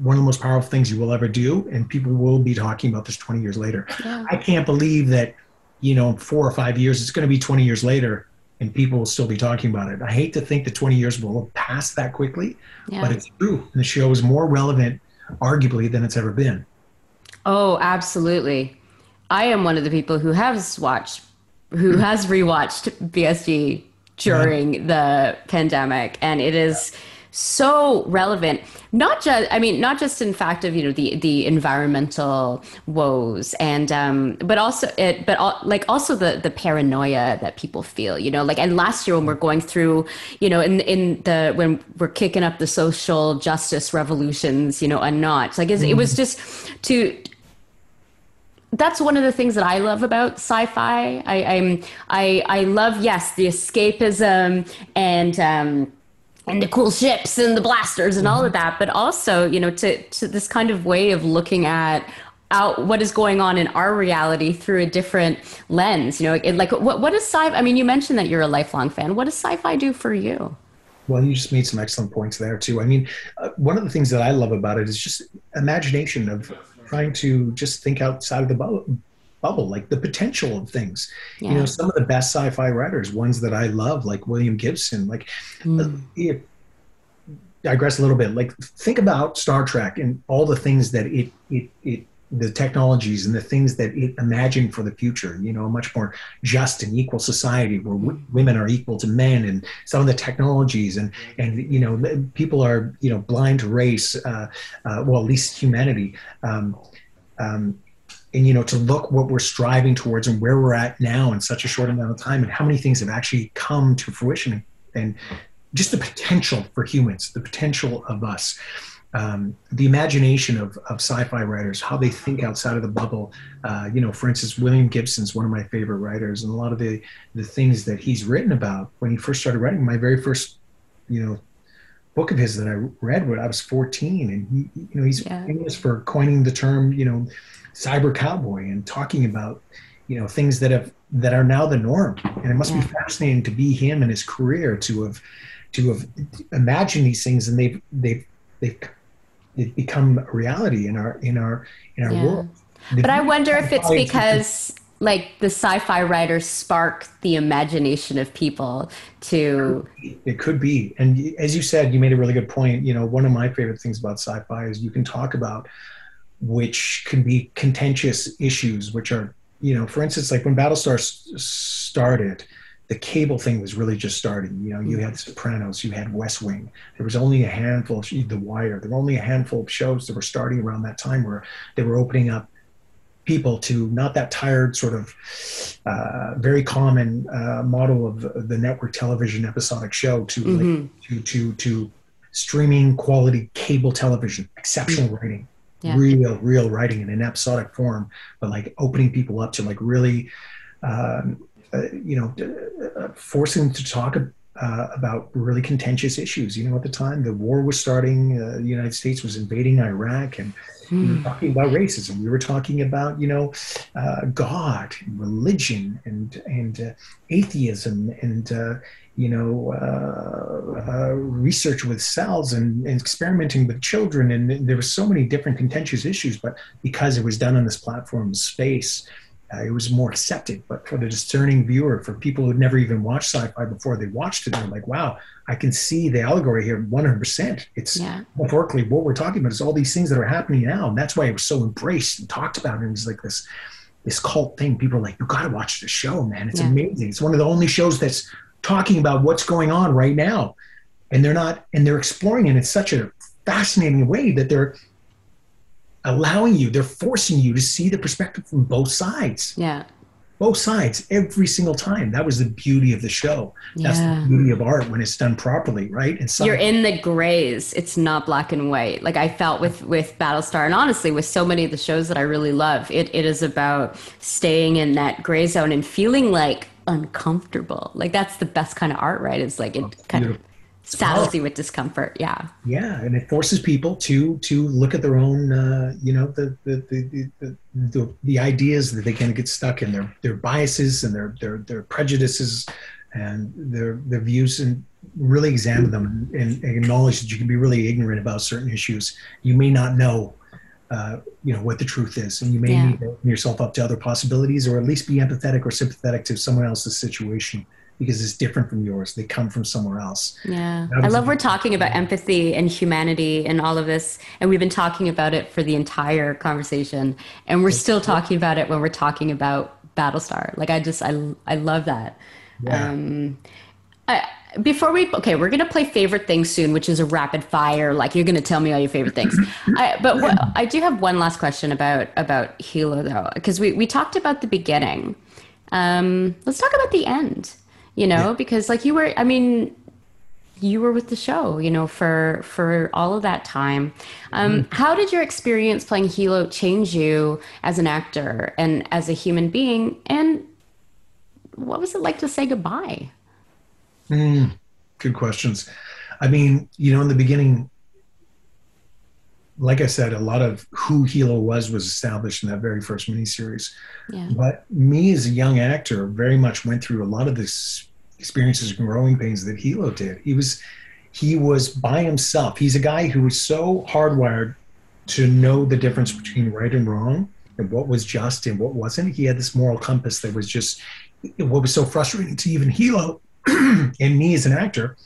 one of the most powerful things you will ever do, and people will be talking about this 20 years later. Yeah. I can't believe that, you know, four or five years, it's going to be 20 years later and people will still be talking about it. I hate to think that 20 years will pass that quickly, yeah. but it's true. And the show is more relevant, arguably, than it's ever been. Oh, absolutely. I am one of the people who has watched, who has rewatched BSG during yeah. the pandemic, and it is. Yeah so relevant not just i mean not just in fact of you know the the environmental woes and um but also it but all, like also the the paranoia that people feel you know like and last year when we're going through you know in in the when we're kicking up the social justice revolutions you know and not like it was mm-hmm. just to that's one of the things that I love about sci-fi. I, I'm I I love yes the escapism and um, and the cool ships and the blasters and all of that, but also, you know, to, to this kind of way of looking at out what is going on in our reality through a different lens. You know, it, like what what does sci? I mean, you mentioned that you're a lifelong fan. What does sci-fi do for you? Well, you just made some excellent points there too. I mean, uh, one of the things that I love about it is just imagination of trying to just think outside of the bubble, bubble, like the potential of things. Yeah. You know, some of the best sci-fi writers, ones that I love, like William Gibson, like mm. uh, digress a little bit. Like think about Star Trek and all the things that it it it the technologies and the things that it imagined for the future you know a much more just and equal society where w- women are equal to men and some of the technologies and and you know people are you know blind to race uh, uh, well at least humanity um, um, and you know to look what we're striving towards and where we're at now in such a short amount of time and how many things have actually come to fruition and just the potential for humans the potential of us um, the imagination of, of sci-fi writers how they think outside of the bubble uh, you know for instance william gibson's one of my favorite writers and a lot of the the things that he's written about when he first started writing my very first you know book of his that I read when I was 14, and he, you know, he's yeah. famous for coining the term, you know, cyber cowboy and talking about you know things that have that are now the norm. And it must yeah. be mm. fascinating to be him and his career to have to have imagined these things and they've they've they've, they've become a reality in our in our in our yeah. world. But i wonder if it's because like the sci-fi writers spark the imagination of people to it could be. And as you said you made a really good point. You know one of my favorite things about sci-fi is you can talk about which can be contentious issues, which are, you know, for instance, like when Battlestar started, the cable thing was really just starting. You know, you had Sopranos, you had West Wing. There was only a handful, of, The Wire. There were only a handful of shows that were starting around that time where they were opening up people to not that tired sort of uh, very common uh, model of the network television episodic show to mm-hmm. like, to to to streaming quality cable television, exceptional mm-hmm. writing yeah. real, real writing in an episodic form, but like opening people up to like really, um, uh, you know, uh, forcing them to talk uh, about really contentious issues. You know, at the time the war was starting, uh, the United States was invading Iraq, and we were hmm. talking about racism. We were talking about you know, uh, God, and religion, and and uh, atheism, and you know, uh, uh, research with cells and, and, experimenting with children. And there were so many different contentious issues, but because it was done on this platform space, uh, it was more accepted. But for the discerning viewer, for people who'd never even watched sci-fi before they watched it, they're like, wow, I can see the allegory here 100%. It's yeah. metaphorically what we're talking about is all these things that are happening now. And that's why it was so embraced and talked about. And it's like this, this cult thing. People are like, you got to watch the show, man. It's yeah. amazing. It's one of the only shows that's talking about what's going on right now and they're not and they're exploring it in such a fascinating way that they're allowing you they're forcing you to see the perspective from both sides. Yeah. Both sides every single time. That was the beauty of the show. That's yeah. the beauty of art when it's done properly right? And you're in the grays. It's not black and white. Like i felt with with battlestar and honestly with so many of the shows that i really love it, it is about staying in that gray zone and feeling like uncomfortable. Like that's the best kind of art, right? It's like it oh, kind of saddles you with discomfort. Yeah. Yeah, and it forces people to to look at their own, uh, you know, the the, the the, the the ideas that they kind of get stuck in their their biases and their their their prejudices and their their views and really examine them and, and acknowledge that you can be really ignorant about certain issues. You may not know uh, you know what the truth is and you may yeah. need to open yourself up to other possibilities or at least be empathetic or sympathetic to someone else's situation because it's different from yours. They come from somewhere else. Yeah. I love we're talking about empathy and humanity and all of this. And we've been talking about it for the entire conversation. And we're still talking about it when we're talking about Battlestar. Like I just I I love that. Yeah. Um I, before we okay we're gonna play favorite things soon which is a rapid fire like you're gonna tell me all your favorite things I, but what, i do have one last question about about Helo though because we, we talked about the beginning um, let's talk about the end you know, yeah. because like you were, I mean, you were with the show, you know, for for all of that time. Um, mm-hmm. How did your experience playing Helo change you as an actor and as a human being? And what was it like to say goodbye? Mm, good questions. I mean, you know, in the beginning, like I said, a lot of who Helo was was established in that very first miniseries. Yeah. But me as a young actor very much went through a lot of this experiences and growing pains that Helo did. He was he was by himself. He's a guy who was so hardwired to know the difference between right and wrong and what was just and what wasn't. He had this moral compass that was just what was so frustrating to even Helo and me as an actor.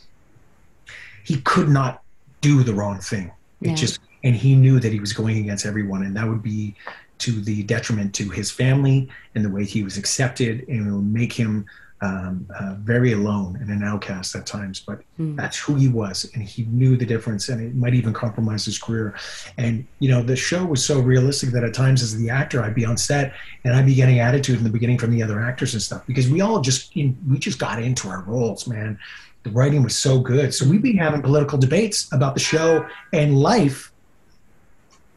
He could not do the wrong thing. It just and he knew that he was going against everyone and that would be to the detriment to his family and the way he was accepted and it would make him um, uh, very alone and an outcast at times. But mm. that's who he was and he knew the difference and it might even compromise his career. And you know the show was so realistic that at times as the actor i'd be on set and i'd be getting attitude in the beginning from the other actors and stuff because we all just in, we just got into our roles man. The writing was so good. So we'd be having political debates about the show and life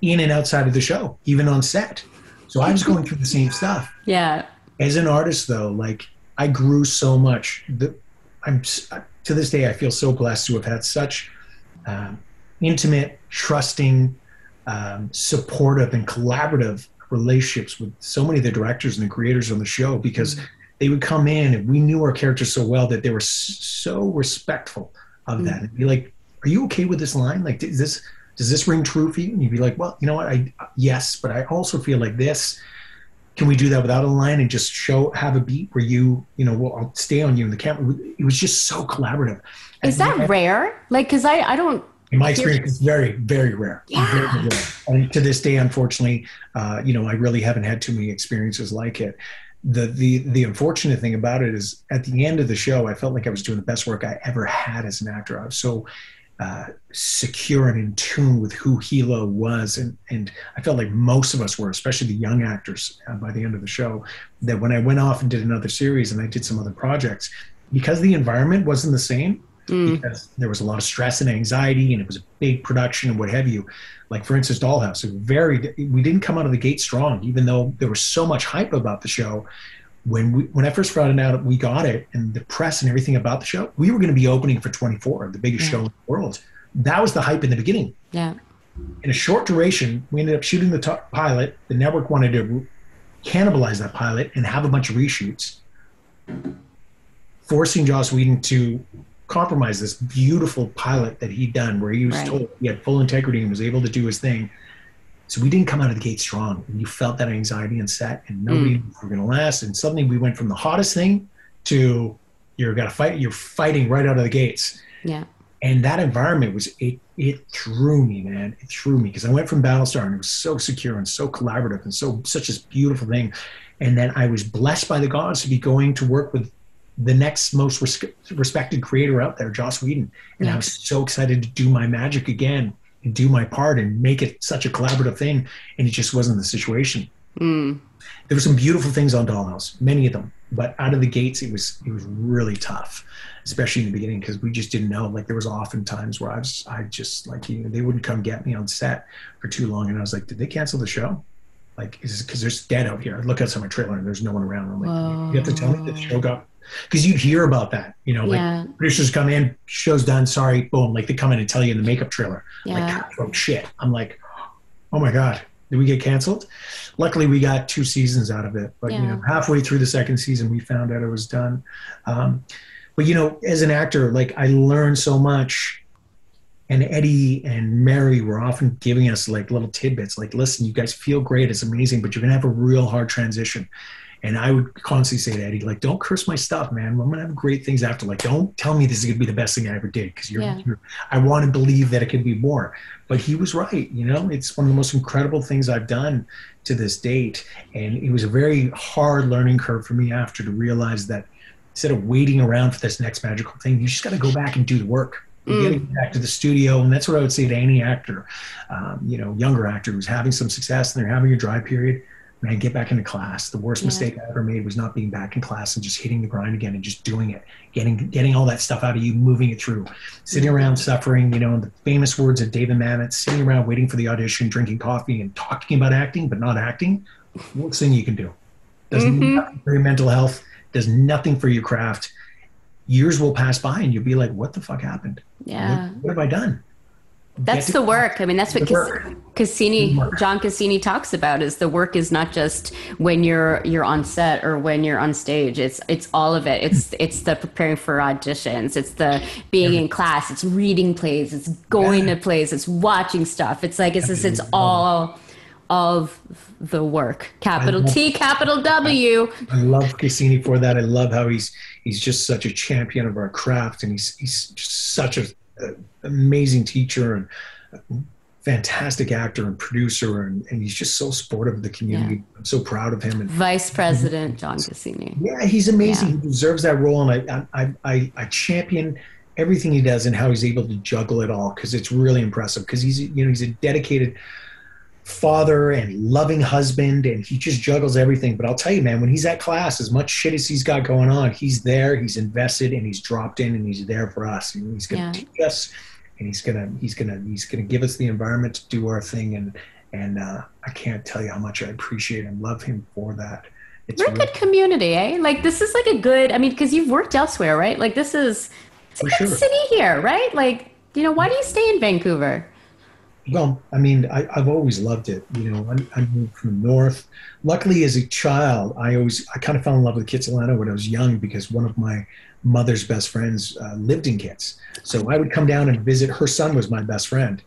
in and outside of the show, even on set. So I was going through the same stuff. Yeah. As an artist, though, like I grew so much. The, I'm to this day, I feel so blessed to have had such um, intimate, trusting, um, supportive, and collaborative relationships with so many of the directors and the creators on the show because mm-hmm. they would come in and we knew our characters so well that they were so respectful of mm-hmm. that and be like, "Are you okay with this line? Like, is this?" Does this ring true for you? And you'd be like, well, you know what? I yes, but I also feel like this. Can we do that without a line and just show have a beat where you, you know, well, I'll stay on you in the camera. It was just so collaborative. Is and that rare? Like, because I I don't. In my experience, it's very very rare. Yeah. Very rare. And to this day, unfortunately, uh, you know, I really haven't had too many experiences like it the the the unfortunate thing about it is at the end of the show i felt like i was doing the best work i ever had as an actor i was so uh, secure and in tune with who Helo was. And, and I felt like most of us were, especially the young actors uh, by the end of the show, that when I went off and did another series and I did some other projects, because the environment wasn't the same, mm. because there was a lot of stress and anxiety and it was a big production and what have you. Like, for instance, Dollhouse, very, we didn't come out of the gate strong, even though there was so much hype about the show when we when I first found out we got it and the press and everything about the show, we were going to be opening for 24, the biggest yeah. show in the world. That was the hype in the beginning. Yeah. In a short duration, we ended up shooting the t- pilot. The network wanted to cannibalize that pilot and have a bunch of reshoots, forcing Joss Whedon to compromise this beautiful pilot that he'd done, where he was right. told he had full integrity and was able to do his thing so we didn't come out of the gate strong. And you felt that anxiety and set, and nobody mm. were going to last. And suddenly we went from the hottest thing to you're going to fight. You're fighting right out of the gates. Yeah. And that environment was it. It threw me, man. It threw me because I went from Battlestar and it was so secure and so collaborative and so such a beautiful thing. And then I was blessed by the gods to be going to work with the next most res- respected creator out there, Joss Whedon. And yeah. I was so excited to do my magic again do my part and make it such a collaborative thing. And it just wasn't the situation. Mm. There were some beautiful things on Dollhouse, many of them, but out of the gates, it was it was really tough, especially in the beginning because we just didn't know. Like there was often times where I was I just like you know, they wouldn't come get me on set for too long, and I was like, did they cancel the show? Like, is because there's dead out here? I look outside my trailer and there's no one around. I'm like, Whoa. you have to tell me that the show got because you'd hear about that, you know, like yeah. producers come in, show's done, sorry, boom, like they come in and tell you in the makeup trailer, yeah. like, oh shit. I'm like, oh my god, did we get canceled? Luckily, we got two seasons out of it, but yeah. you know, halfway through the second season, we found out it was done. Um, but you know, as an actor, like I learned so much. And Eddie and Mary were often giving us like little tidbits, like, listen, you guys feel great, it's amazing, but you're gonna have a real hard transition And I would constantly say to Eddie, like, don't curse my stuff, man. I'm going to have great things after. Like, don't tell me this is going to be the best thing I ever did because you're, yeah. you're, I want to believe that it could be more. But he was right. You know, it's one of the most incredible things I've done to this date. And it was a very hard learning curve for me after to realize that instead of waiting around for this next magical thing, you just got to go back and do the work. Mm. Getting back to the studio, and that's what I would say to any actor, um, you know, younger actor who's having some success and they're having a dry period man, get back into class. The worst yeah. mistake I ever made was not being back in class and just hitting the grind again and just doing it, getting getting all that stuff out of you, moving it through, sitting mm-hmm. around suffering. You know, the famous words of David Mamet: sitting around waiting for the audition, drinking coffee, and talking about acting, but not acting. Worst thing you can do. Does mm-hmm. nothing for your mental health. Does nothing for your craft. Years will pass by, and you'll be like, "What the fuck happened? Yeah, what, what have I done?" That's the work. I mean, that's what Cassini, John Cassini talks about is the work is not just when you're you're on set or when you're on stage. It's it's all of it. It's hmm. it's the preparing for auditions. It's the being in class. It's reading plays. It's going yeah. to plays. It's watching stuff. It's like it's it's, it's all of the work. Capital love, T, capital W. I love Cassini for that. I love how he's he's just such a champion of our craft, and he's he's just such a amazing teacher and fantastic actor and producer, and, and he's just so supportive of the community. Yeah. I'm so proud of him. And, Vice President John Cassini. Yeah, he's amazing. Yeah. He deserves that role, and I, I, I, I champion everything he does and how he's able to juggle it all because it's really impressive. Because he's, you know, he's a dedicated father and loving husband and he just juggles everything. But i'll tell you man when he's at class as much shit as he's got going on he's there he's invested and he's dropped in and he's there for us. And he's to yeah. teach us and he's gonna he's gonna he's gonna give us the environment to do our thing. And and uh, i can't tell you how much i appreciate and love him for that. It's we're a really- good community eh? Like this is like a good i mean because you've worked elsewhere right? Like this is it's a for good sure. city here right? Like you know why do you stay in vancouver well, I mean, I, have always loved it. You know, I'm, I'm, from the north. Luckily, as a child, I always I kind of fell in love with Kitsilano when I was young because one of my mother's best friends uh, lived in Kits. So I would come down and visit. Her son was my best friend,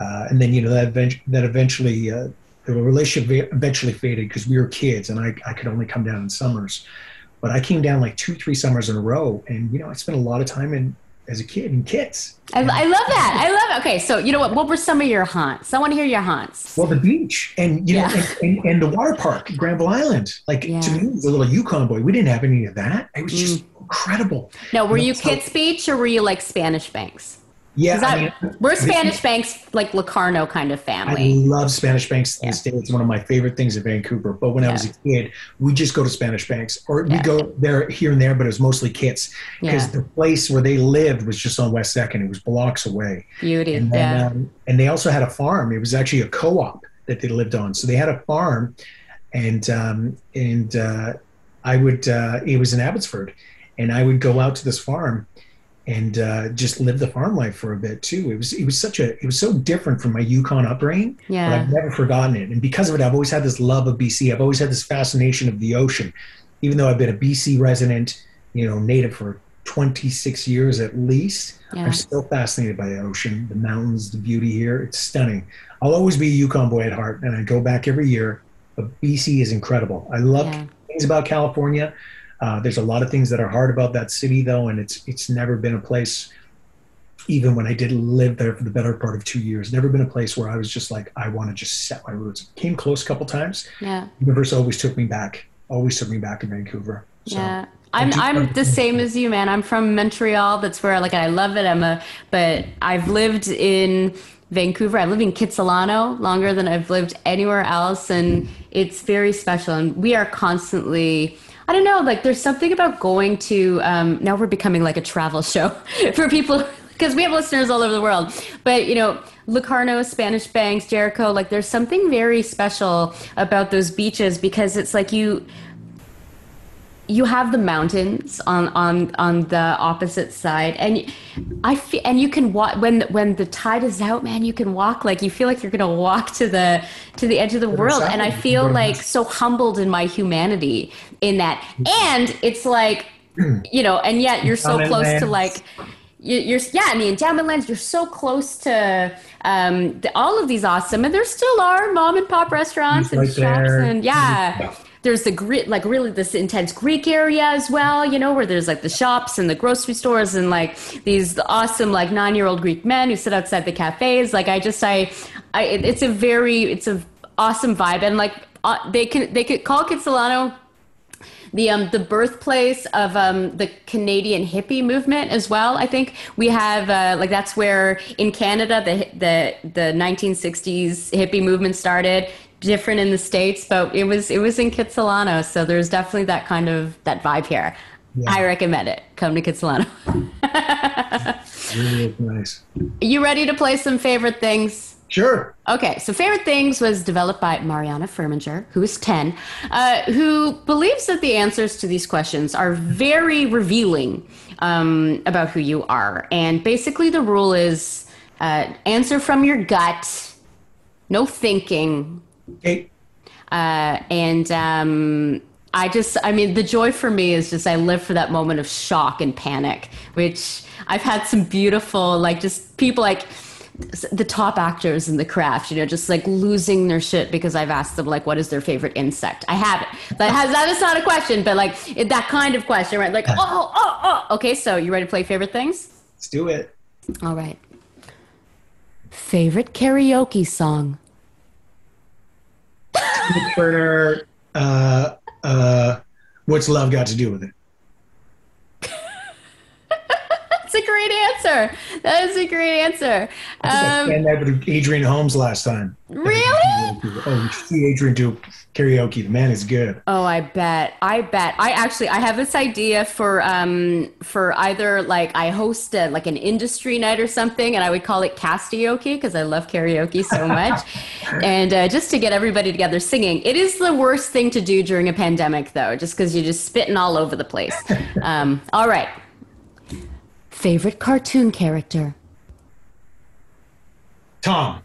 uh, and then you know that that eventually uh, the relationship eventually faded because we were kids, and I I could only come down in summers. But I came down like two, three summers in a row, and you know I spent a lot of time in as a kid and kids. I, I, love that. I love it. Okay, so you know what? What were some of your haunts? I want to hear your haunts. Well, the beach and you know, and, and, and, the water park, Granville Island. Like yeah. to me, a little Yukon boy, we didn't have any of that. It was just mm. incredible. Now, were you, know, you Kits so, Beach or were you like Spanish Banks? Yeah, I mean, we're Spanish Banks, like Locarno kind of family. I love Spanish Banks to yeah. this day. It's one of my favorite things in Vancouver. But when yeah. I was a kid, we just go to Spanish Banks, or yeah. we go there here and there, but it was mostly Kits because the place where they lived was just on West Second. It was blocks away. Beauty, and then, yeah. Um, and they also had a farm. It was actually a co-op that they lived on. So they had a farm, and um, and uh, I would. Uh, it was in Abbotsford, and I would go out to this farm and uh, just live the farm life for a bit too. It was it was such a it was so different from my Yukon upbringing. Yeah, but I've never forgotten it, and because of it, I've always had this love of BC. I've always had this fascination of the ocean, even though I've been a BC resident, you know, native for 26 years at least. Yeah. I'm still fascinated by the ocean, the mountains, the beauty here. It's stunning. I'll always be a Yukon boy at heart, and I go back every year. But BC is incredible. I love yeah. things about California uh, there's a lot of things that are hard about that city, though, and it's it's never been a place. Even when I did live there for the better part of two years, never been a place where I was just like, I want to just set my roots. Came close a couple times. Yeah. Universe always took me back. Always took me back to Vancouver. So. Yeah. I'm I'm the same as you, man. I'm from Montreal. That's where like I love it. I'm a but I've lived in Vancouver. I live in Kitsilano longer than I've lived anywhere else, and it's very special. And we are constantly I don't know, like there's something about going to, um, now we're becoming like a travel show for people because we have listeners all over the world. But, you know, Locarno, Spanish Banks, Jericho, like there's something very special about those beaches because it's like you, you have the mountains on on on the opposite side and i feel and you can walk when when the tide is out man you can walk like you feel like you're gonna walk to the to the edge of the world and i feel like so humbled in my humanity in that. And it's like you know and yet you're so close to like you're yeah in the endowment lands you're so close to um, the, all of these awesome and there still are mom and pop restaurants and shops and yeah there's the Greek, like really this intense Greek area as well, you know, where there's like the shops and the grocery stores and like these awesome like nine year old Greek men who sit outside the cafes. Like I just, I, I, it's a very, it's a awesome vibe. And like uh, they can, they could call Kitsilano the um, the birthplace of um, the Canadian hippie movement as well. I think we have uh, like that's where in Canada the the the 1960s hippie movement started different in the states, but it was it was in Kitsilano, so there's definitely that kind of that vibe here. Yeah. I recommend it. Come to Kitsilano. really nice. You ready to play some favorite things? Sure. Okay, so Favorite Things was developed by Mariana Firminger, who is 10, uh, who believes that the answers to these questions are very revealing um, about who you are. And basically, the rule is uh, answer from your gut, no thinking, Okay. Uh, and um, I just, I mean, the joy for me is just I live for that moment of shock and panic, which I've had some beautiful, like, just people like the top actors in the craft, you know, just like losing their shit because I've asked them, like, what is their favorite insect? I have it. That has, that is not a question, but like it, that kind of question, right? Like, oh, oh, oh. Okay, so you ready to play favorite things? Let's do it. All right. Favorite karaoke song? Turner, uh, uh, what's love got to do with it? That's a great answer. That is a great answer. I, um, I that with Adrian Holmes last time. Really? Oh, see Adrian do karaoke. The man is good. Oh, I bet. I bet. I actually I have this idea for um for either like I host a, like an industry night or something, and I would call it karaoke because I love karaoke so much, and uh, just to get everybody together singing. It is the worst thing to do during a pandemic, though, just because you're just spitting all over the place. Um, all right. Favorite cartoon character? Tom.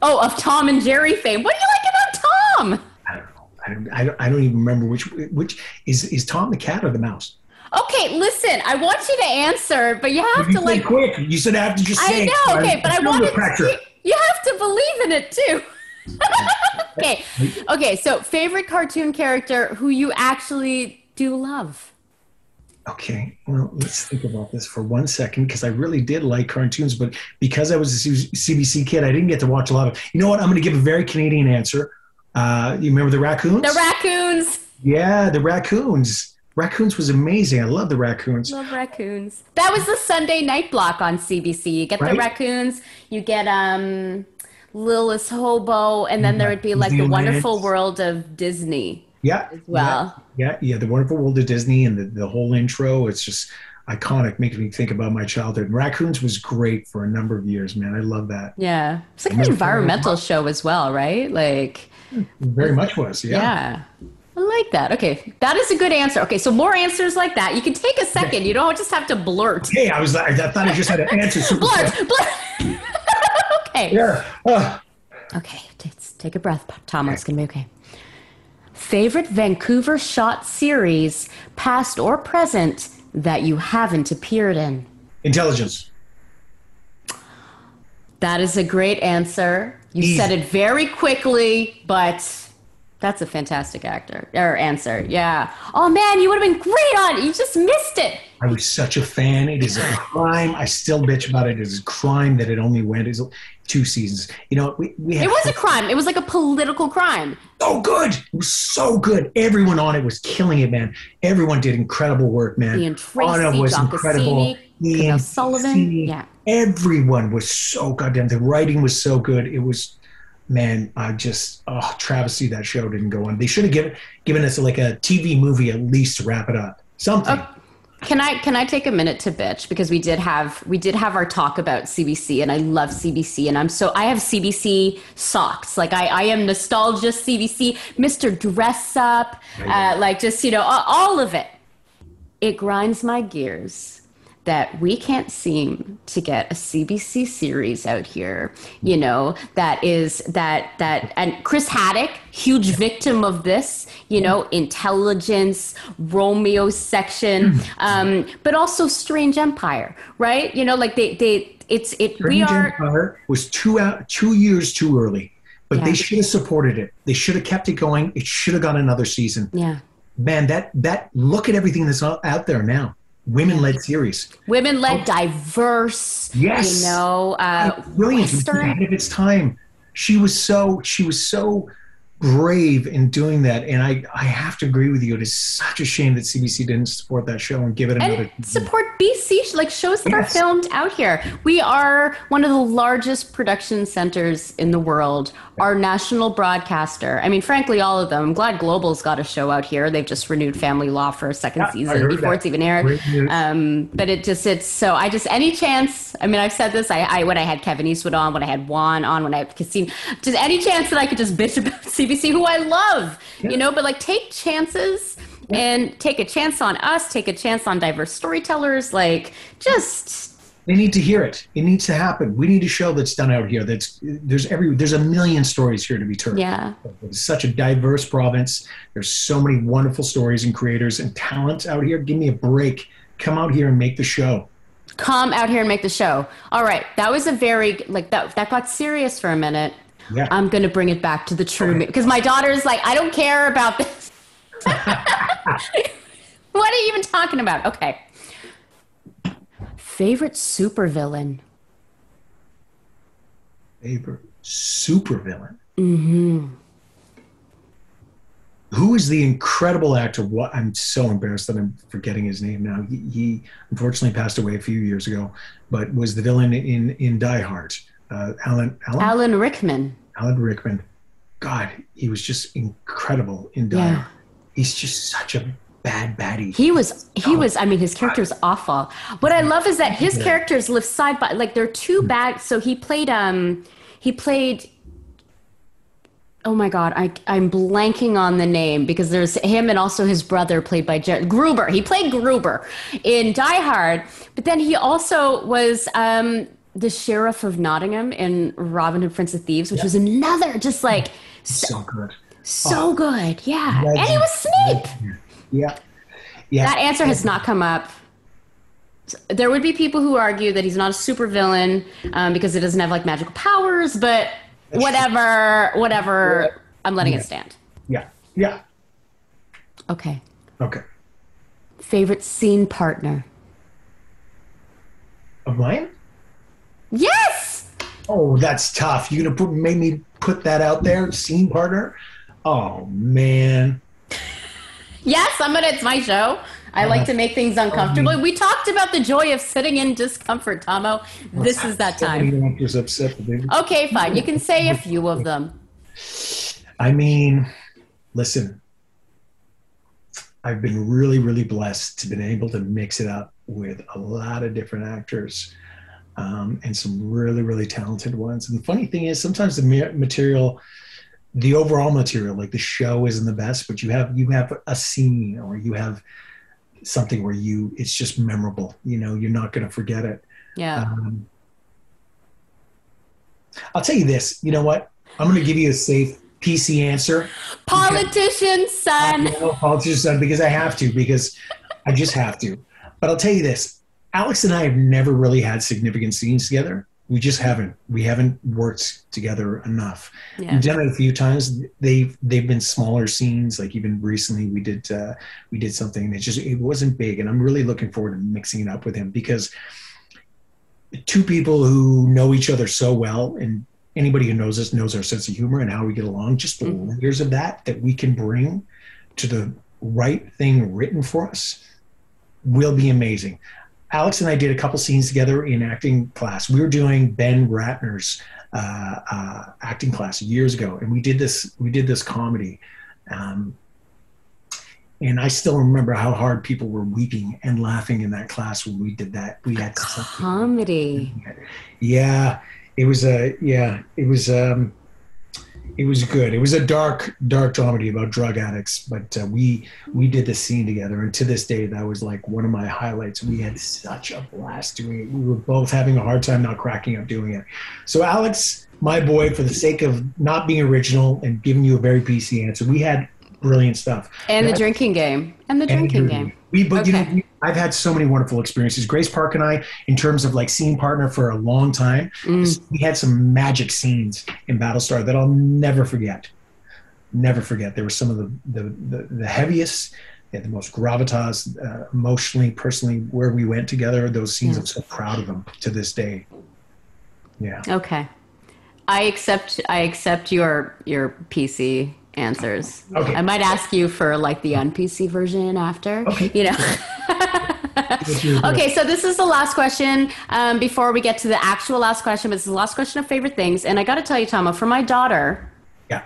Oh, of Tom and Jerry fame. What do you like about Tom? I don't know. I don't, I don't, I don't even remember which which is is Tom the cat or the mouse? Okay, listen. I want you to answer, but you have you to like quick. You said I have to just say. I know. Okay, but I wanted to, you have to believe in it too. okay. Okay. So, favorite cartoon character who you actually do love? Okay, well, let's think about this for one second because I really did like cartoons, but because I was a CBC kid, I didn't get to watch a lot of. You know what? I'm going to give a very Canadian answer. Uh, you remember the raccoons? The raccoons. Yeah, the raccoons. Raccoons was amazing. I love the raccoons. Love raccoons. That was the Sunday night block on CBC. You get right? the raccoons. You get um, Littlest Hobo, and then there would be like the Wonderful World of Disney. Yeah. As well. Yeah, yeah, yeah. The Wonderful World of Disney and the, the whole intro, it's just iconic, makes me think about my childhood. Raccoons was great for a number of years, man. I love that. Yeah. It's like an environmental show as well, right? Like very much was, yeah. Yeah. I like that. Okay, that is a good answer. Okay, so more answers like that. You can take a second. You don't just have to blurt. Hey, I was I thought I just had to answer. blurt, blurt. okay. Yeah. Uh. Okay, take a breath, Tom. It's gonna be okay. Favorite Vancouver shot series, past or present, that you haven't appeared in? Intelligence. That is a great answer. You Easy. said it very quickly, but that's a fantastic actor or answer. Yeah. Oh man, you would have been great on it. You just missed it. I was such a fan. It is a crime. I still bitch about it. It is a crime that it only went two seasons. You know, we, we It was a crime. It was like a political crime. So good. It was so good. Everyone on it was killing it, man. Everyone did incredible work, man. Ian Tracey, Anna was John incredible. Cassini, Ian Sullivan. Yeah. Everyone was so goddamn. The writing was so good. It was man, I just oh travesty that show didn't go on. They should have given given us like a TV movie at least to wrap it up. Something. Uh, can I can I take a minute to bitch because we did have we did have our talk about CBC and I love CBC and I'm so I have CBC socks like I I am nostalgia CBC Mr. Dress Up uh, like just you know all of it. It grinds my gears that we can't seem to get a CBC series out here, you know, that is that that and Chris Haddock, huge victim of this, you know, intelligence, Romeo section, mm-hmm. um, but also Strange Empire, right? You know, like they they it's it Strange we are Empire was two out two years too early. but yeah. they should have supported it. They should have kept it going. It should have got another season. Yeah. Man, that that look at everything that's out there now. Women led series. Women led, oh. diverse. Yes. You know, uh, brilliant. Ahead of its time. She was so. She was so brave in doing that. And I, I have to agree with you. It is such a shame that CBC didn't support that show and give it another. And support BC, like shows that yes. are filmed out here. We are one of the largest production centers in the world. Our national broadcaster, I mean, frankly, all of them. I'm glad Global's got a show out here. They've just renewed Family Law for a second yeah, season before that. it's even aired. Um, but it just, it's so, I just, any chance, I mean, I've said this, I, I when I had Kevin Eastwood on, when I had Juan on, when I had Cassini, just any chance that I could just bitch about CBC CBC, who I love, yeah. you know, but like take chances yeah. and take a chance on us, take a chance on diverse storytellers. Like just. They need to hear it. It needs to happen. We need a show that's done out here. That's there's every there's a million stories here to be told. Yeah, it's such a diverse province. There's so many wonderful stories and creators and talent out here. Give me a break. Come out here and make the show come out here and make the show. All right, that was a very like that that got serious for a minute. Yeah. I'm going to bring it back to the true me because my daughter's like, I don't care about this. what are you even talking about? Okay. Favorite supervillain? Favorite supervillain? Mm-hmm. Who is the incredible actor? What I'm so embarrassed that I'm forgetting his name now. He, he unfortunately passed away a few years ago, but was the villain in in Die Hard uh, Alan, Alan Alan Rickman. Alan Rickman. God, he was just incredible in Die. Yeah. He's just such a bad baddie. He was he oh, was I mean his character is awful. What I love is that his yeah. characters live side by like they're two mm. bad so he played um he played oh my god I, i'm blanking on the name because there's him and also his brother played by Jer- gruber he played gruber in die hard but then he also was um, the sheriff of Nottingham in Robin Hood Prince of Thieves, which was another just like so, good, so oh, good, yeah. Legend. And he was Snape. Yeah, yeah. That answer has not come up. There would be people who argue that he's not a supervillain um, because he doesn't have like magical powers, but whatever, whatever. I'm letting yeah. it stand. Yeah, yeah. Okay. Okay. Favorite scene partner. Of mine? Yes. Oh, that's tough. You gonna put make me put that out there, scene partner? Oh man. yes, I'm gonna. It's my show. I uh, like to make things uncomfortable. Um, we talked about the joy of sitting in discomfort, Tahmoh. This is that time. Okay, fine. You can say a few of them. I mean, listen. I've been really, really blessed to been able to mix it up with a lot of different actors um, and some really, really talented ones. And the funny thing is, sometimes the material, the overall material, like the show, isn't the best, but you have you have a scene or you have something where you it's just memorable. You know, you're not going to forget it. Yeah. Um, I'll tell you this. You know what? I'm going to give you a safe PC answer. Politician son. politician son, because I have to, because I just have to. But I'll tell you this Aleks and I have never really had significant scenes together. We just haven't. We haven't worked together enough. Yeah. We've done it a few times. They've they've been smaller scenes. Like even recently, we did uh, we did something. It just it wasn't big, and I'm really looking forward to mixing it up with him because two people who know each other so well, and anybody who knows us knows our sense of humor and how we get along. Just the mm-hmm. layers of that that we can bring to the right thing written for us will be amazing. Aleks and I did a couple scenes together in acting class. We were doing Ben Ratner's uh, uh, acting class years ago, and we did this. We did this comedy, um, and I still remember how hard people were weeping and laughing in that class when we did that. We had comedy. Yeah, it was a yeah. It was. Um, it was good. It was a dark, dark comedy about drug addicts, but uh, we we did the scene together, and to this day, that was like one of my highlights. We had such a blast doing it. We were both having a hard time not cracking up doing it. So, Aleks, my boy, for the sake of not being original and giving you a very PC answer, we had brilliant stuff. And the drinking game. And the drinking game. We, but okay. you know, I've had so many wonderful experiences. Grace Park and I, in terms of like scene partner for a long time, mm. we had some magic scenes in Battlestar that I'll never forget. Never forget. There were some of the the, the, the heaviest, yeah, the most gravitas, uh, emotionally, personally, where we went together. Those scenes, yeah. I'm so proud of them to this day. Yeah. Okay. I accept. I accept your your PC answers. Okay. I might ask you for like the un-PC version after. Okay. You know. okay, so this is the last question um, before we get to the actual last question. But this is the last question of favorite things, and I got to tell you, Tahmoh, for my daughter. Yeah.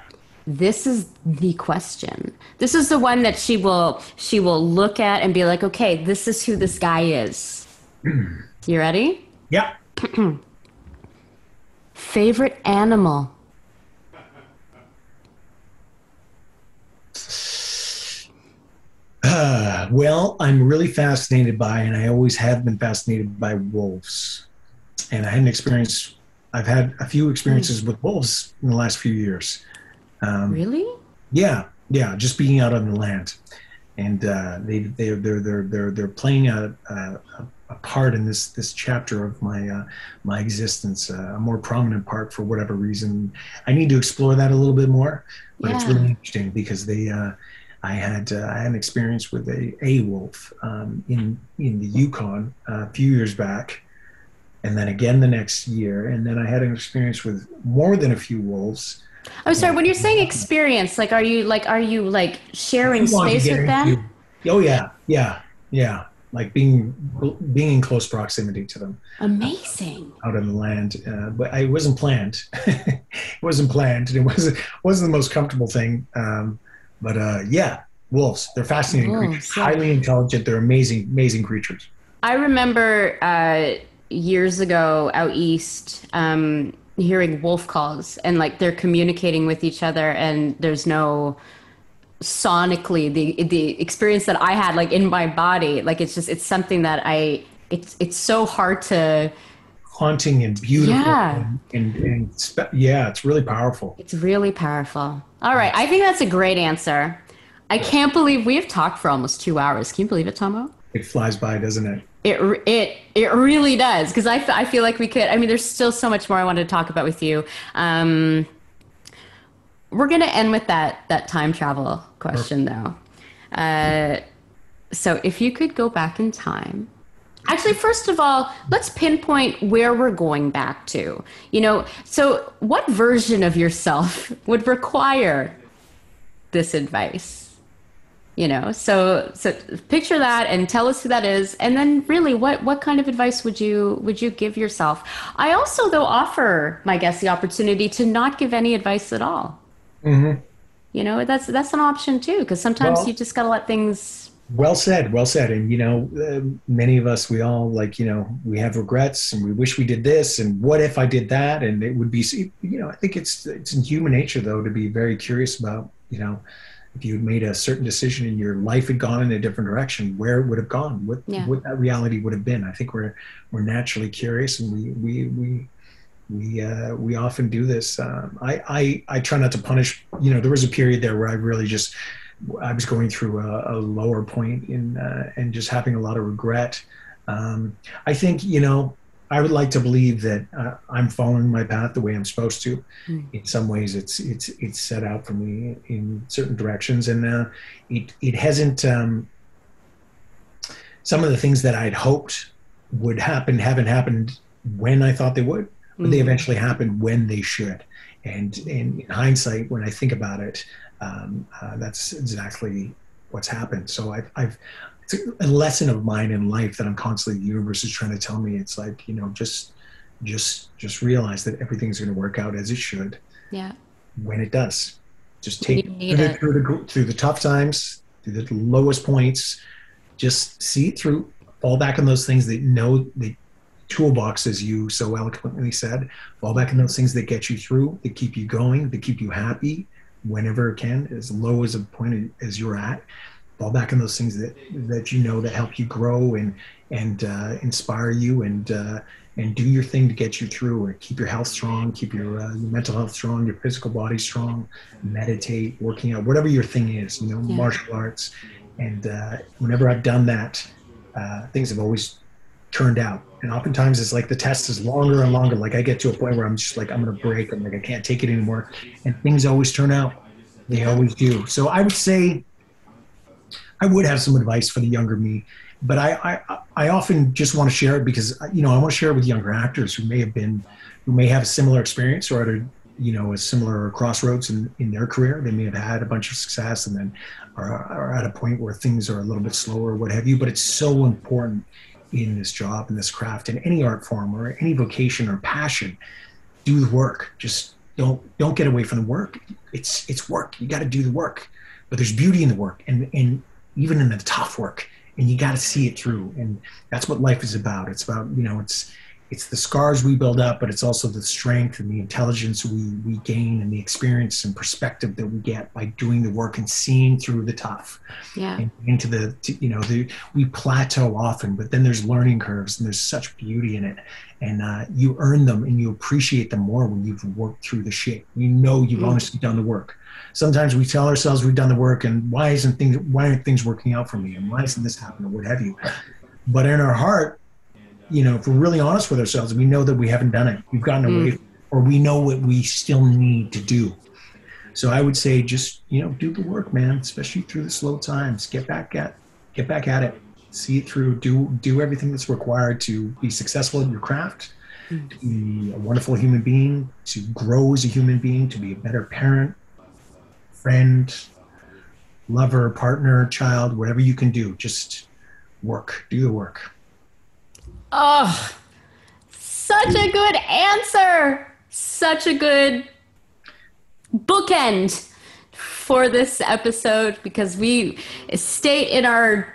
This is the question. This is the one that she will she will look at and be like, okay, this is who this guy is. you ready? Yeah. favorite animal. Uh, well, I'm really fascinated by, and I always have been fascinated by wolves. And I had an experience, I've had a few experiences with wolves in the last few years. Um, really? Yeah, yeah, just being out on the land. And uh, they, they, they're, they're, they're, they're playing a, a, a part in this, this chapter of my, uh, my existence, uh, a more prominent part for whatever reason. I need to explore that a little bit more, but yeah. it's really interesting because they, uh, I had uh, I had an experience with a a wolf um, in in the Yukon uh, a few years back, and then again the next year, and then I had an experience with more than a few wolves. I'm sorry. When you're saying experience, like, are you like are you like sharing space with them? oh yeah, yeah, yeah. Like being being in close proximity to them. Amazing. Out on the land, uh, but I, it wasn't planned. it wasn't planned, and it wasn't wasn't the most comfortable thing. Um, but uh, yeah, wolves. They're fascinating wolves, creatures. Yeah. Highly intelligent. They're amazing, amazing creatures. I remember uh, years ago out east um, hearing wolf calls and like they're communicating with each other and there's no sonically the the experience that I had like in my body like it's just it's something that I it's it's so hard to haunting and beautiful yeah. and, and, and spe- yeah it's really powerful. It's really powerful. All right i think that's a great answer. I can't believe we've talked for almost two hours. Can you believe it Tahmoh? It flies by doesn't it? It it it really does because I, I feel like we could i mean there's still so much more i wanted to talk about with you. Um, we're going to end with that that time travel question though. Uh, so if you could go back in time Actually, first of all, let's pinpoint where we're going back to. You know, so what version of yourself would require this advice? You know, so so picture that and tell us who that is, and then really, what what kind of advice would you would you give yourself? I also, though, offer my guests the opportunity to not give any advice at all. Mm-hmm. You know, that's that's an option too, because sometimes well, you just got to let things well said well said and you know uh, many of us we all like you know we have regrets and we wish we did this and what if i did that and it would be you know i think it's it's in human nature though to be very curious about you know if you made a certain decision and your life had gone in a different direction where it would have gone what yeah. what that reality would have been i think we're we're naturally curious and we we we we uh, we often do this. Um, I, I I try not to punish. You know, there was a period there where I really just I was going through a, a lower point in uh, and just having a lot of regret. Um, I think you know I would like to believe that uh, I'm following my path the way I'm supposed to. Mm. In some ways, it's it's it's set out for me in certain directions, and uh, it it hasn't. Um, some of the things that I'd hoped would happen haven't happened when I thought they would, but mm. they hmm. eventually happened when they should. And, and in hindsight, when I think about it, um, uh, that's exactly what's happened. So I've, I've, it's a lesson of mine in life that I'm constantly, the universe is trying to tell me. It's like, you know, just, just, just realize that everything's going to work out as it should. Yeah. When it does, just take through the, through the, through the tough times, through the lowest points, just see it through, fall back on those things that know the toolbox, as you so eloquently said, fall back on those things that get you through, that keep you going, that keep you happy, whenever it can, as low as a point as you're at. Fall back on those things that that you know that help you grow and and uh, inspire you and uh, and do your thing to get you through and keep your health strong, keep your, uh, your mental health strong, your physical body strong. Meditate, working out, whatever your thing is, you know, yeah. martial arts, And uh, whenever I've done that, uh, things have always turned out. And oftentimes it's like the test is longer and longer. Like I get to a point where I'm just like, I'm going to break. I'm like, I can't take it anymore. And things always turn out. They always do. So I would say I would have some advice for the younger me, but I, I, I often just want to share it because, you know, I want to share it with younger actors who may have been, who may have a similar experience or at a, you know, a similar crossroads in, in their career. They may have had a bunch of success and then are, are at a point where things are a little bit slower or what have you, but it's so important in this job, in this craft, in any art form or any vocation or passion, do the work. Just don't don't get away from the work. It's it's work. You got to do the work, but there's beauty in the work, and and even in the tough work, and you got to see it through. And that's what life is about. It's about you know it's it's the scars we build up, but it's also the strength and the intelligence we, we gain and the experience and perspective that we get by doing the work and seeing through the tough. Yeah. And into the, to, you know, the, we plateau often, but then there's learning curves and there's such beauty in it. And uh, you earn them and you appreciate them more when you've worked through the shit. You know, you've mm. honestly done the work. Sometimes we tell ourselves we've done the work and why isn't things, why aren't things working out for me? And why isn't this happening or what have you? But in our heart, you know, if we're really honest with ourselves, we know that we haven't done it. We've gotten away, mm. or we know what we still need to do. So I would say, just you know, do the work, man. Especially through the slow times. Get back at, get back at it. See it through. Do do everything that's required to be successful in your craft, mm. to be a wonderful human being, to grow as a human being, to be a better parent, friend, lover, partner, child, whatever you can do. Just work. Do the work. Oh, such a good answer. Such a good bookend for this episode because we state in our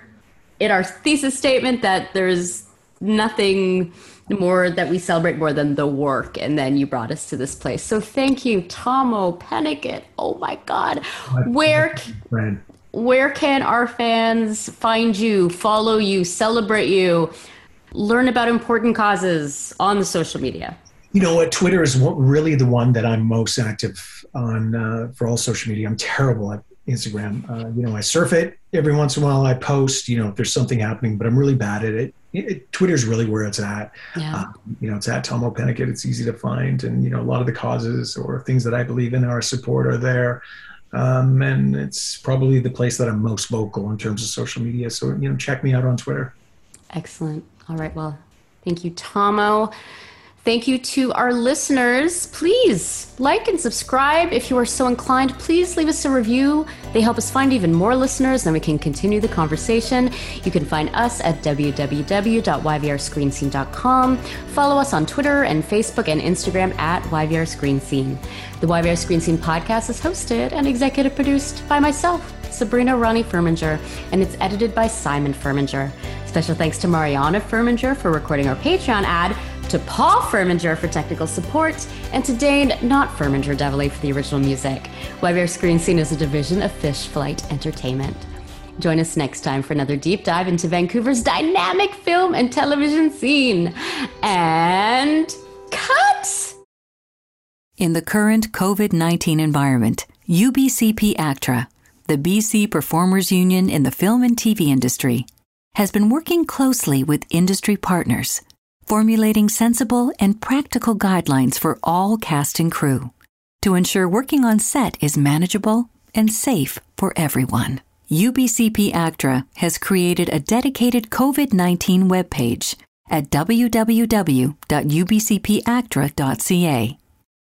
in our thesis statement that there's nothing more that we celebrate more than the work. And then you brought us to this place. So thank you Tahmoh Penikett oh my god. Where where can our fans find you follow you celebrate you learn about important causes on the social media? You know what? Twitter is really the one that I'm most active on uh, for all social media. I'm terrible at Instagram. Uh, you know, I surf it every once in a while. I post, you know, if there's something happening, but I'm really bad at it. it Twitter's really where it's at. Yeah. Uh, you know, it's at Tahmoh Penikett. It's easy to find, and you know, a lot of the causes or things that I believe in or support are there. Um, and it's probably the place that I'm most vocal in terms of social media. So you know, check me out on Twitter. Excellent. All right. Well, thank you, Tahmoh. Thank you to our listeners. Please like and subscribe if you are so inclined. Please leave us a review. They help us find even more listeners, and we can continue the conversation. You can find us at www.yvrscreenscene.com. Follow us on Twitter and Facebook and Instagram at YVR Screen Scene. The YVR Screen Scene podcast is hosted and executive produced by myself, Sabrina Ronnie Furminger, and it's edited by Simon Furminger. Special thanks to Mariana Furminger for recording our Patreon ad, to Paul Furminger for technical support, and to Dane, not Furminger Devilly, for the original music. YVR Screen Scene is a division of Fish Flight Entertainment. Join us next time for another deep dive into Vancouver's dynamic film and television scene. And cut! In the current COVID 19 environment, UBCP ACTRA, the BC Performers Union in the film and TV industry, has been working closely with industry partners, formulating sensible and practical guidelines for all cast and crew to ensure working on set is manageable and safe for everyone. UBCP ACTRA has created a dedicated COVID 19 webpage at www.ubcpactra.ca,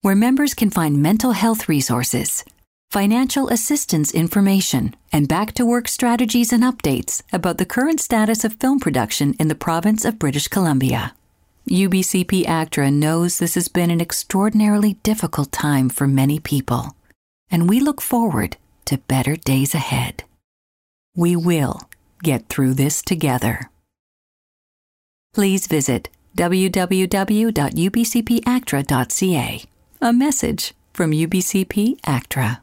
where members can find mental health resources financial assistance information, and back to work strategies and updates about the current status of film production in the province of British Columbia. UBCP ACTRA knows this has been an extraordinarily difficult time for many people, and we look forward to better days ahead. We will get through this together. Please visit www.ubcpactra.ca. A message from UBCP ACTRA.